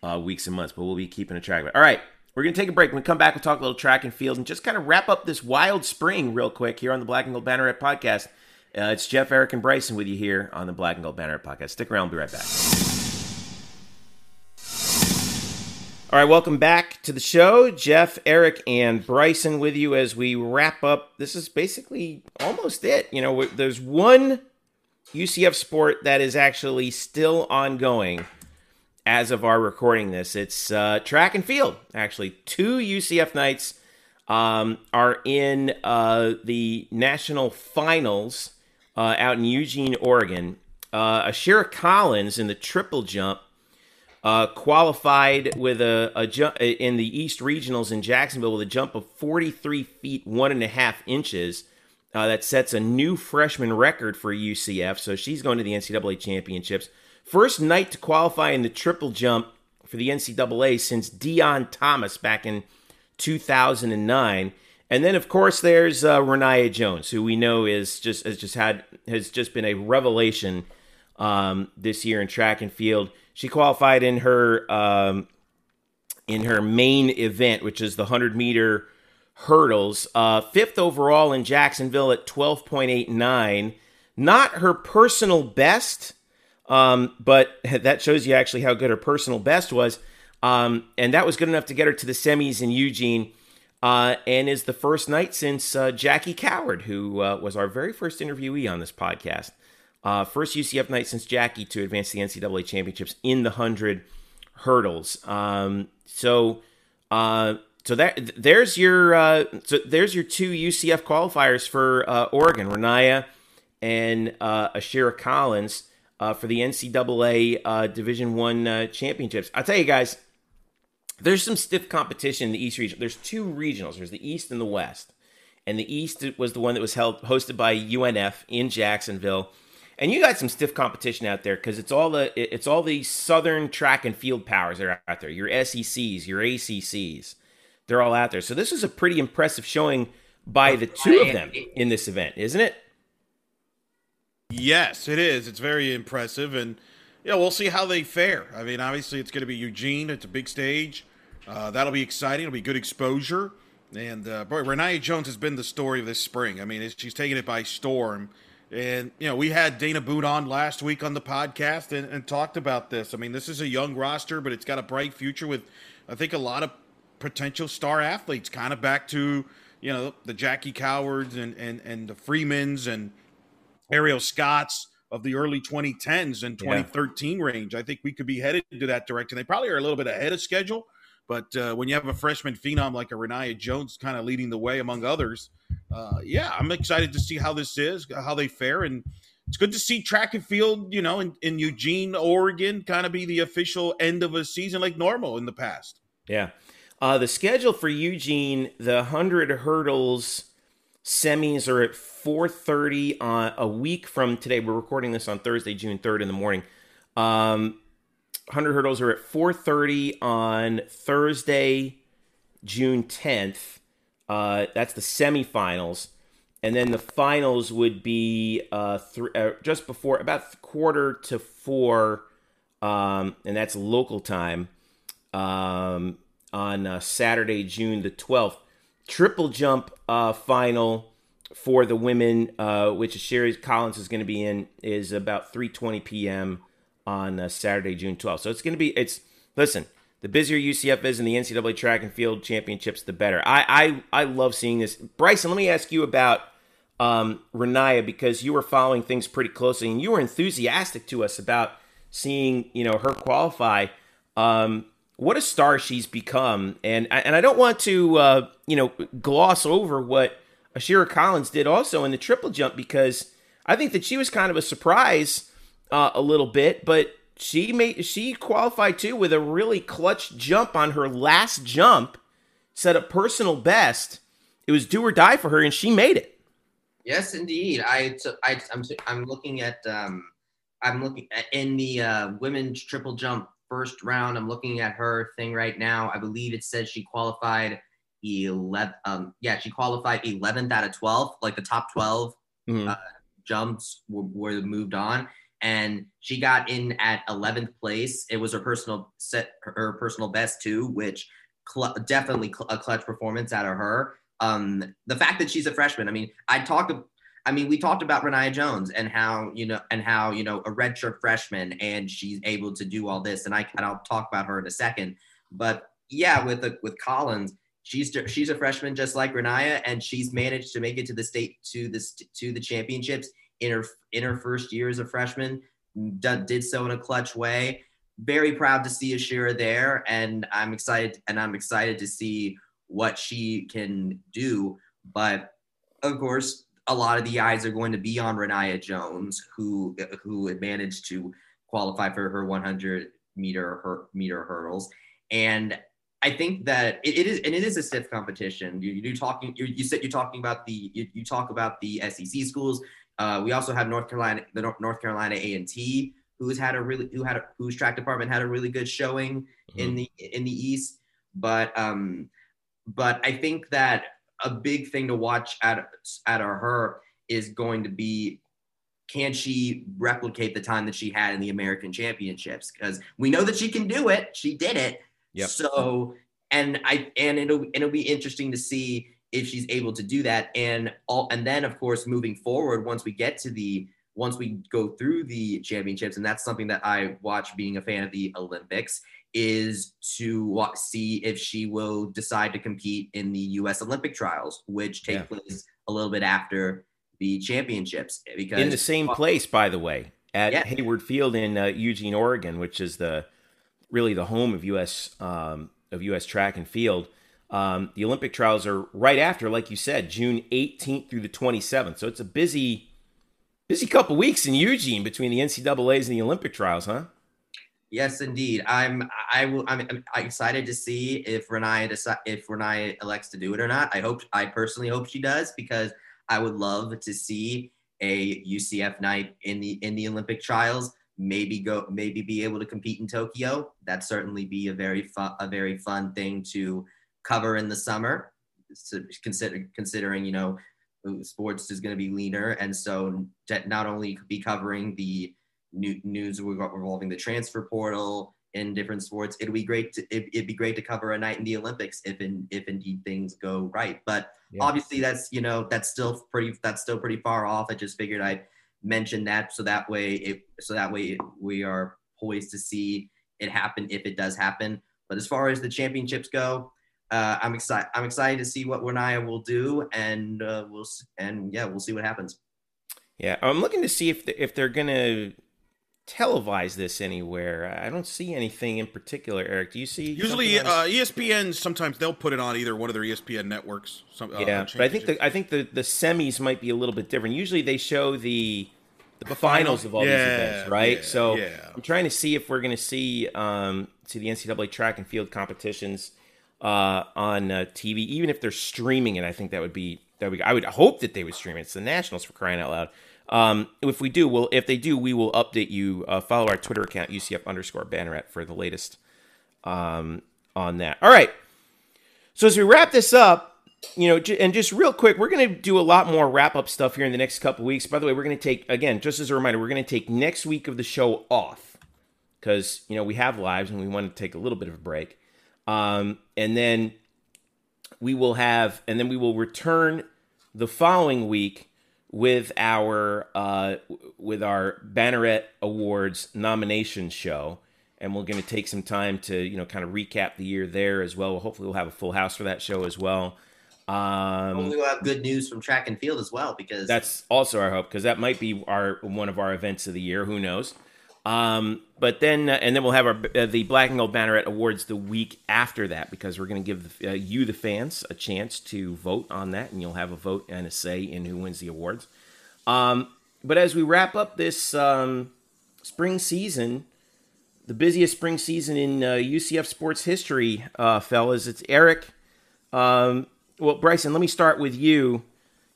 uh, weeks and months, but we'll be keeping a track of it. All right, we're going to take a break. When we come back, we'll talk a little track and field and just kind of wrap up this wild spring real quick here on the Black and Gold Banneret podcast. Uh, it's Jeff, Eric, and Bryson with you here on the Black and Gold Banneret podcast. Stick around. We'll be right back. All right, welcome back to the show. Jeff, Eric, and Bryson with you as we wrap up. This is basically almost it. You know, there's one UCF sport that is actually still ongoing as of our recording this. It's uh, track and field, actually. Two UCF Knights um, are in uh, the national finals uh, out in Eugene, Oregon. Uh, Ashira Collins in the triple jump uh, qualified with a, a jump in the East Regionals in Jacksonville with a jump of 43 feet one and a half inches. Uh, that sets a new freshman record for UCF. So she's going to the NCAA championships. First Knight to qualify in the triple jump for the NCAA since Dion Thomas back in 2009. And then, of course, there's uh, Rayniah Jones, who we know is just has just had has just been a revelation um, this year in track and field. She qualified in her um, in her main event, which is the 100 meter hurdles. Uh, fifth overall in Jacksonville at 12.89. Not her personal best, um, but that shows you actually how good her personal best was. Um, and that was good enough to get her to the semis in Eugene. Uh, and is the first Knight since uh, Jackie Coward, who uh, was our very first interviewee on this podcast. Uh, first UCF Knight since Jackie to advance the NCAA championships in the hundred hurdles. Um, so, uh, so that there's your uh, so there's your two UCF qualifiers for uh, Oregon, Rayniah and uh, Ashira Collins uh, for the NCAA uh, Division One uh, championships. I'll tell you guys, there's some stiff competition in the East region. There's two regionals. There's the East and the West. and the East was the one that was held hosted by UNF in Jacksonville. And you got some stiff competition out there because it's all the it's all the Southern track and field powers that are out there. Your SECs, your ACCs, they're all out there. So this is a pretty impressive showing by the two of them in this event, isn't it? Yes, it is. It's very impressive, and yeah, we'll see how they fare. I mean, obviously, it's going to be Eugene. It's a big stage. Uh, that'll be exciting. It'll be good exposure. And uh, boy, Rayniah Jones has been the story of this spring. I mean, she's taken it by storm. And you know, we had Dana Boone on last week on the podcast and, and talked about this. I mean, this is a young roster, but it's got a bright future with, I think, a lot of potential star athletes. Kind of back to you know the Jackie Cowards and and and the Freemans and Ariel Scotts of the early 2010s and 2013 yeah. range. I think we could be headed to that direction. They probably are a little bit ahead of schedule, but uh, when you have a freshman phenom like a Rayniah Jones kind of leading the way among others, uh, yeah, I'm excited to see how this is, how they fare, and it's good to see track and field, you know, in, in Eugene, Oregon, kind of be the official end of a season like normal in the past. Yeah. Uh, the schedule for Eugene, the hundred hurdles semis are at 4.30 on a week from today we're recording this on thursday june 3rd in the morning um, 100 hurdles are at 4.30 on thursday june 10th uh, that's the semifinals and then the finals would be uh, th- uh, just before about quarter to four um, and that's local time um, on uh, saturday june the 12th triple jump uh, final for the women, uh, which Sherry Collins is going to be in, is about 3:20 p.m. on uh, Saturday, June 12th. So it's going to be it's listen. The busier UCF is in the NCAA track and field championships, the better. I I, I love seeing this. Bryson, let me ask you about um, Rayniah because you were following things pretty closely and you were enthusiastic to us about seeing you know her qualify. Um, what a star she's become, and and I don't want to uh, you know gloss over what Ashira Collins did also in the triple jump because I think that she was kind of a surprise uh, a little bit, but she made she qualified too with a really clutch jump on her last jump, set a personal best. It was do or die for her, and she made it. Yes, indeed. I, I I'm I'm looking at um I'm looking at, in the uh, women's triple jump first round. I'm looking at her thing right now. I believe it says she qualified 11. Um, yeah, she qualified 11th out of 12. Like the top 12 mm-hmm. uh, jumps were, were, moved on, and she got in at 11th place. It was her personal set, her personal best too, which cl- definitely cl- a clutch performance out of her. Um, the fact that she's a freshman. I mean, I talked. I mean, we talked about Rayniah Jones and how you know, and how you know, a redshirt freshman, and she's able to do all this. And I and I'll talk about her in a second. But yeah, with the, with Collins, she's she's a freshman just like Rayniah, and she's managed to make it to the state to this to the championships in her in her first year as a freshman. Mm, did, did so in a clutch way. Very proud to see Ashira there, and I'm excited and I'm excited to see what she can do. But of course, a lot of the eyes are going to be on Rayniah Jones, who who managed to qualify for her 100 meter her, meter hurdles. And I think that it, it is, and it is a stiff competition. You, you talking, you, you said you're talking about the, you, you talk about the SEC schools. Uh, we also have North Carolina, the North Carolina A and T, who's had a really, who had a, whose track department had a really good showing mm-hmm. in the in the East. But um, but I think that a big thing to watch at at her is going to be can she replicate the time that she had in the American Championships? Because we know that she can do it. She did it. Yep. So and I and it'll it'll be interesting to see if she's able to do that. And all and then of course moving forward, once we get to the once we go through the championships, and that's something that I watch being a fan of the Olympics, is to see if she will decide to compete in the U.S. Olympic trials, which take yeah. place a little bit after the championships. Because in the same place, by the way, at yeah. Hayward Field in uh, Eugene, Oregon, which is the really the home of U.S. Um, of U.S. track and field. Um, the Olympic trials are right after, like you said, June 18th through the 27th. So it's a busy, busy couple weeks in Eugene between the NCAA's and the Olympic trials, huh? Yes, indeed. I'm. I will. I'm, I'm excited to see if Rayniah decide if Rayniah elects to do it or not. I hope. I personally hope she does because I would love to see a UCF Knight in the in the Olympic trials. Maybe go. Maybe be able to compete in Tokyo. That'd certainly be a very. A very fun thing to cover in the summer. Consider considering you know uh, sports is going to be leaner, and so not only be covering the new, news revolving the transfer portal in different sports. It'd be great to it, would be great to cover a Knight in the Olympics if in, if indeed things go right. But yeah. obviously, that's you know that's still pretty that's still pretty far off. I just figured I'd mention that so that way it so that way we are poised to see it happen if it does happen. But as far as the championships go, uh, I'm excited. I'm excited to see what Rayniah will do, and uh, we'll and yeah, we'll see what happens. Yeah, I'm looking to see if the, if they're gonna televise this anywhere. I don't see anything in particular. Eric, do you see? Usually, uh, ESPN sometimes they'll put it on either one of their ESPN networks. Some, uh, yeah, but I think the I think the the semis might be a little bit different. Usually, they show the the, the finals of all yeah, these events, right? Yeah, so yeah. I'm trying to see if we're going to see um, see the NCAA track and field competitions uh, on uh, TV, even if they're streaming it. I think that would be that would be, I would hope that they would stream it. It's the Nationals for crying out loud. Um, if we do, well, if they do, we will update you. Uh, follow our Twitter account, UCF underscore Banneret, for the latest um, on that. All right. So as we wrap this up, you know, and just real quick, we're going to do a lot more wrap up stuff here in the next couple weeks. By the way, we're going to take again, just as a reminder, we're going to take next week of the show off because you know we have lives and we want to take a little bit of a break, um, and then we will have, and then we will return the following week with our uh, with our Banneret Awards nomination show, and we're going to take some time to you know kind of recap the year there as well. Hopefully, we'll have a full house for that show as well. Um, Hopefully, we'll have good news from track and field as well because that's also our hope because that might be our one of our events of the year. Who knows? Um, but then, uh, and then we'll have our uh, the Black and Gold Banneret Awards the week after that because we're going to give the, uh, you, the fans, a chance to vote on that, and you'll have a vote and a say in who wins the awards. Um, but as we wrap up this um, spring season, the busiest spring season in uh, UCF sports history, uh, fellas, it's Eric. Um, well, Bryson, let me start with you.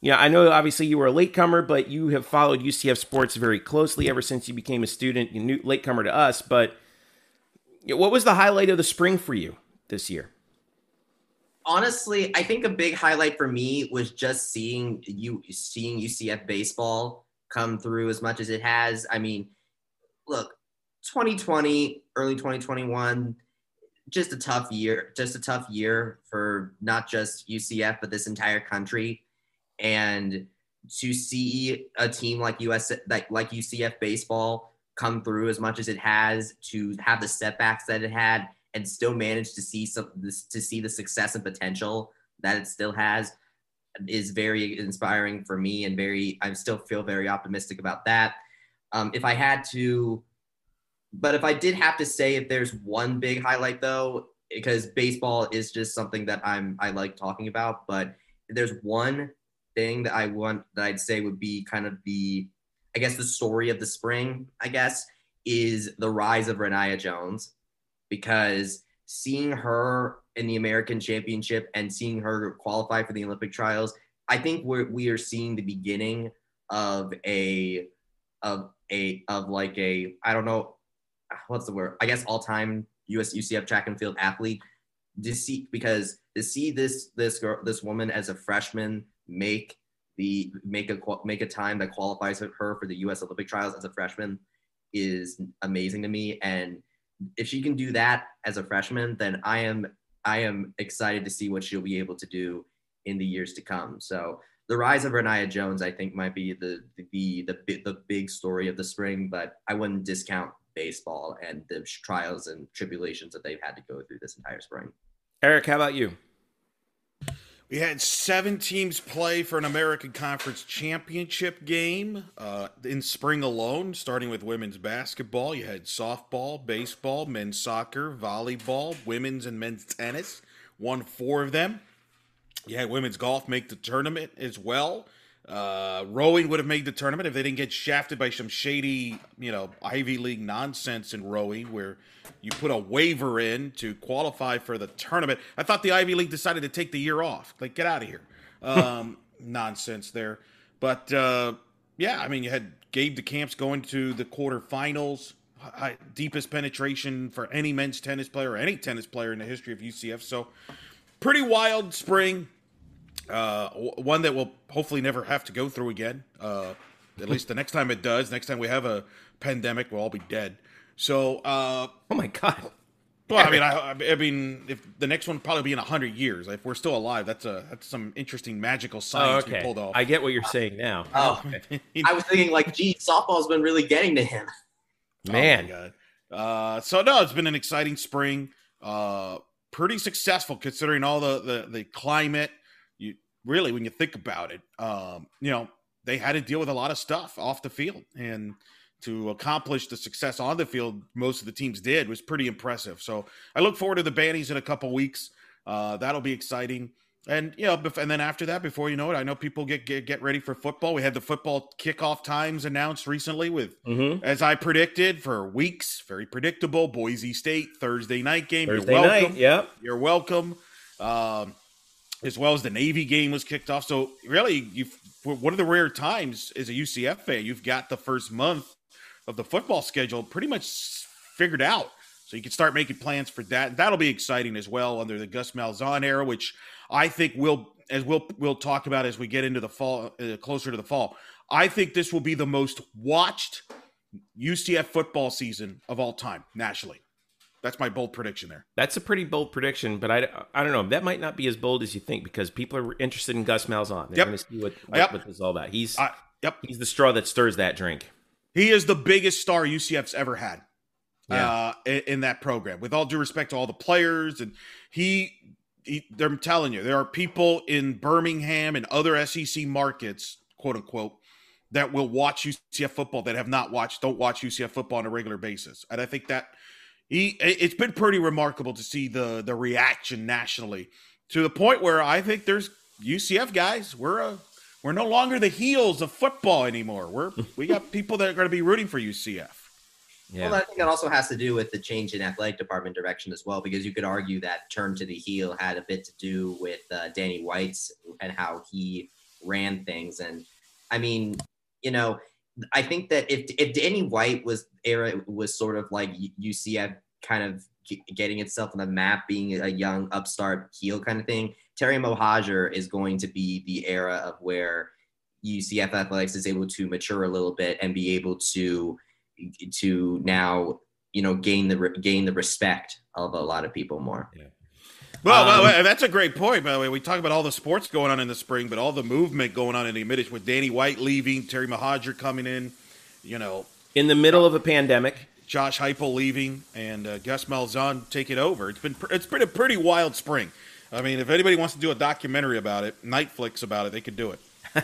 Yeah, I know obviously you were a latecomer, but you have followed UCF sports very closely ever since you became a student. You knew latecomer to us, but what was the highlight of the spring for you this year? Honestly, I think a big highlight for me was just seeing you seeing UCF baseball come through as much as it has. I mean, look, 2020, early 2021, just a tough year, just a tough year for not just UCF but this entire country and to see a team like US like like UCF baseball come through as much as it has to have the setbacks that it had and still manage to see some to see the success and potential that it still has is very inspiring for me and very I still feel very optimistic about that. Um, if I had to, but if I did have to say if there's one big highlight though, because baseball is just something that I'm I like talking about, but there's one thing that I want that I'd say would be kind of the, I guess the story of the spring, I guess, is the rise of Rayniah Jones, because seeing her in the American Championship and seeing her qualify for the Olympic trials, I think we're we are seeing the beginning of a of a of like a I don't know what's the word? I guess all time US UCF track and field athlete to see because to see this this girl this woman as a freshman make the make a make a time that qualifies her for the U.S. Olympic trials as a freshman is amazing to me. And if she can do that as a freshman, then I am I am excited to see what she'll be able to do in the years to come. So the rise of Rayniah Jones, I think, might be the the the the, the big story of the spring. But I wouldn't discount baseball and the trials and tribulations that they've had to go through this entire spring. Eric, how about you? We had seven teams play for an American Conference Championship game uh, in spring alone, starting with women's basketball. You had softball, baseball, men's soccer, volleyball, women's and men's tennis. Won four of them. You had women's golf make the tournament as well. Uh, rowing would have made the tournament if they didn't get shafted by some shady, you know, Ivy League nonsense in rowing where you put a waiver in to qualify for the tournament. I thought the Ivy League decided to take the year off. Like, get out of here. Um, nonsense there. But uh, yeah, I mean, you had Gabe DeCamps going to the quarterfinals, high, deepest penetration for any men's tennis player or any tennis player in the history of UCF. So, pretty wild spring. Uh, one that we'll hopefully never have to go through again. Uh, at least the next time it does. Next time we have a pandemic, we'll all be dead. So, uh, oh my god. Well, I mean, I, I mean, if the next one probably be in hundred years, if we're still alive, that's a that's some interesting magical science oh, okay. we pulled off. I get what you're saying now. Oh, okay. I was thinking like, gee, softball's been really getting to him. Man, oh uh, so no, it's been an exciting spring. Uh, pretty successful considering all the the, the climate you really when you think about it um, you know they had to deal with a lot of stuff off the field. And to accomplish the success on the field most of the teams did was pretty impressive. So i look forward to the bannies in a couple weeks. Uh, that'll be exciting. And you know and then after that before you know it i know people get get, get ready for football. We had the football kickoff times announced recently with mm-hmm. as i predicted for weeks. Very predictable. Boise state thursday night game. Thursday you're welcome. Night yep. You're welcome. Um, as well as the Navy game was kicked off. So really, you one of the rare times as a UCF fan, you've got the first month of the football schedule pretty much figured out. So you can start making plans for that. That'll be exciting as well under the Gus Malzahn era, which I think will, as we'll we'll talk about as we get into the fall, uh, closer to the fall. I think this will be the most watched UCF football season of all time nationally. That's my bold prediction there. That's a pretty bold prediction, but I, I don't know. That might not be as bold as you think because people are interested in Gus Malzahn. They're yep. going to see what, what, yep. what this is all about. He's uh, yep. He's the straw that stirs that drink. He is the biggest star UCF's ever had. Yeah. Uh, in, in, that program, with all due respect to all the players, and he, he, I'm telling you, there are people in Birmingham and other SEC markets, quote unquote, that will watch UCF football that have not watched, don't watch UCF football on a regular basis, and I think that he it's been pretty remarkable to see the the reaction nationally to the point where I think there's UCF guys we're a we're no longer the heels of football anymore. We're we got people that are going to be rooting for UCF. Yeah. Well, I think it also has to do with the change in athletic department direction as well, because you could argue that turn to the heel had a bit to do with uh, Danny White's and how he ran things. And I mean, you know, I think that if if Danny White was era was sort of like UCF kind of getting itself on the map, being a young upstart heel kind of thing, Terry Mohajir is going to be the era of where UCF athletics is able to mature a little bit and be able to to now you know gain the gain the respect of a lot of people more. Yeah. Well, um, well, that's a great point. By the way, we talk about all the sports going on in the spring, but all the movement going on in the mid with Danny White leaving, Terry Mohajir coming in, you know, in the middle of a pandemic, Josh Heupel leaving, and uh, Gus Malzahn taking over. It's been it's been a pretty wild spring. I mean, if anybody wants to do a documentary about it, Netflix about it, they could do it.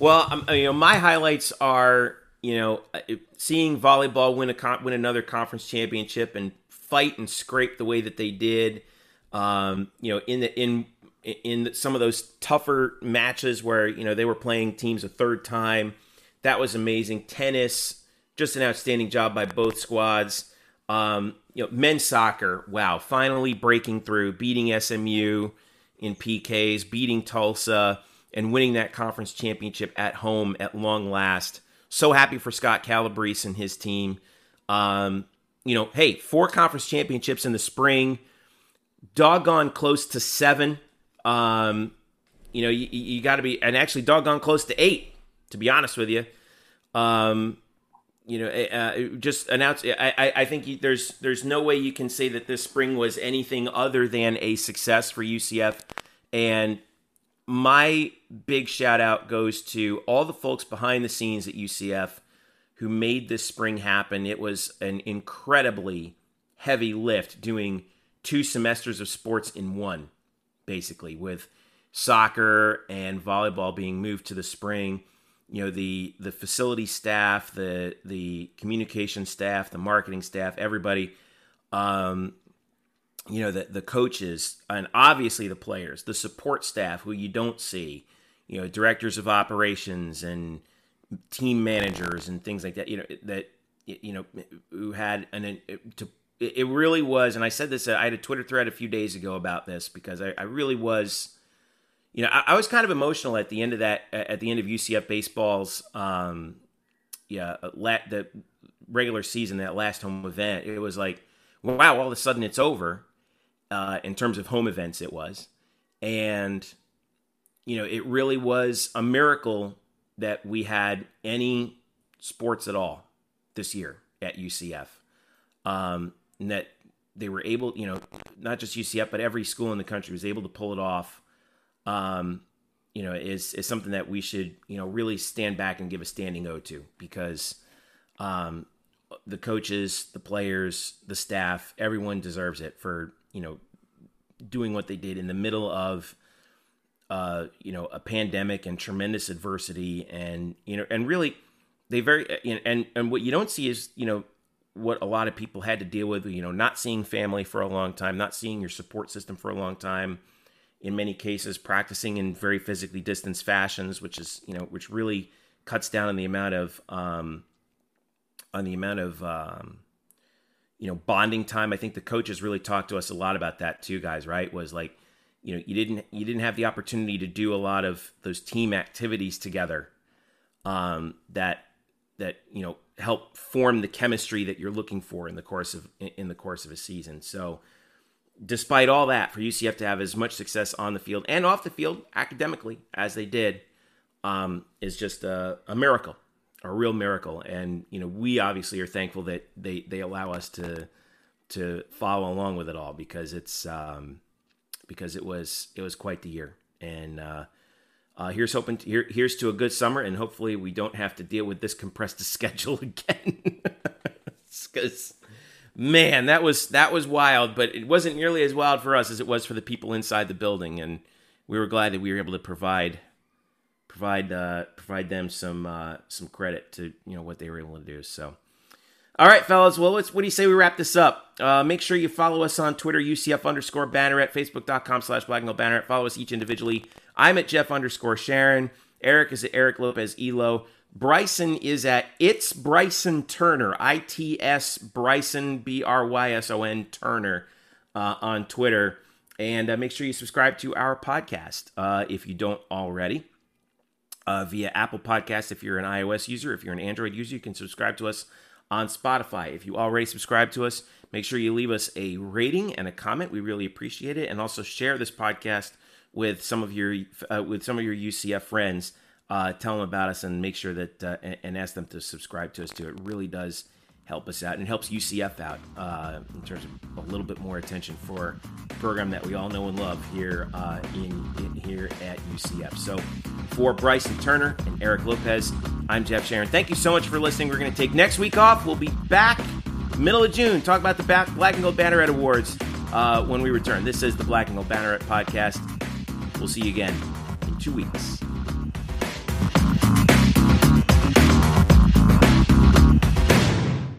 well, um, you know, my highlights are you know uh, seeing volleyball win a win another conference championship and fight and scrape the way that they did um, you know, in the in in some of those tougher matches where you know they were playing teams a third time, that was amazing. Tennis, just an outstanding job by both squads. Um, you know, men's soccer, wow, finally breaking through, beating SMU in PKs, beating Tulsa, and winning that conference championship at home at long last. So happy for Scott Calabrese and his team. Um, you know, hey, four conference championships in the spring doggone close to seven. Um, you know, you, you got to be, and actually doggone close to eight, to be honest with you. Um, you know, uh, just announce. I, I think there's there's no way you can say that this spring was anything other than a success for UCF. And my big shout out goes to all the folks behind the scenes at UCF who made this spring happen. It was an incredibly heavy lift doing two semesters of sports in one, basically, with soccer and volleyball being moved to the spring. You know, the the facility staff, the the communication staff, the marketing staff, everybody, um, you know, the the coaches, and obviously the players, the support staff who you don't see, you know directors of operations and team managers and things like that. You know that you know who had an to it really was, and I said this. I had a Twitter thread a few days ago about this because I, I really was, you know, I, I, was kind of emotional at the end of that, at the end of UCF baseball's, um, yeah, let the regular season, that last home event. It was like, wow, all of a sudden it's over. Uh, in terms of home events, it was, and you know, it really was a miracle that we had any sports at all this year at UCF. Um, and that they were able, you know, not just UCF, but every school in the country was able to pull it off. Um, you know, is is something that we should, you know, really stand back and give a standing o to because um, the coaches, the players, the staff, everyone deserves it for you know doing what they did in the middle of uh, you know a pandemic and tremendous adversity, and you know, and really they very and and what you don't see is you know what a lot of people had to deal with, you know, not seeing family for a long time, not seeing your support system for a long time. In many cases, practicing in very physically distanced fashions, which is, you know, which really cuts down on the amount of, um, on the amount of, um, you know, bonding time. I think the coaches really talked to us a lot about that too, guys. Right? Was like, you know, you didn't you didn't have the opportunity to do a lot of those team activities together. Um, that that you know help form the chemistry that you're looking for in the course of in the course of a season. So, despite all that, for UCF to have as much success on the field and off the field academically as they did, um, is just a, a, miracle, a real miracle. And you know, we obviously are thankful that they they allow us to to follow along with it all because it's um, because it was it was quite the year and. Uh, uh, here's hoping to, here, here's to a good summer, and hopefully we don't have to deal with this compressed schedule again. Because man, that was that was wild, but it wasn't nearly as wild for us as it was for the people inside the building, and we were glad that we were able to provide provide uh, provide them some uh, some credit to you know what they were able to do. So. All right, fellas. Well, what do you say we wrap this up? Uh, make sure you follow us on Twitter, UCF underscore banner at facebook.com slash black banner. Follow us each individually. I'm at Jeff underscore Sharon. Eric is at Eric Lopez Elo. Bryson is at It's Bryson Turner, I T S Bryson, B R Y S O N Turner uh, on Twitter. And uh, make sure you subscribe to our podcast uh, if you don't already. Uh, via Apple Podcast, if you're an iOS user, if you're an Android user, you can subscribe to us on Spotify. If you already subscribe to us, make sure you leave us a rating and a comment. We really appreciate it, and also share this podcast with some of your uh, with some of your UCF friends. Uh, tell them about us and make sure that uh, and, ask them to subscribe to us too. It really does help us out and helps UCF out uh, in terms of a little bit more attention for a program that we all know and love here uh, in, in, here at UCF. So for Bryson Turner and Eric Lopez, I'm Jeff Sharon. Thank you so much for listening. We're going to take next week off. We'll be back middle of June. Talk about the Black and Gold Banneret Awards uh, when we return. This is the Black and Gold Banneret podcast. We'll see you again in two weeks.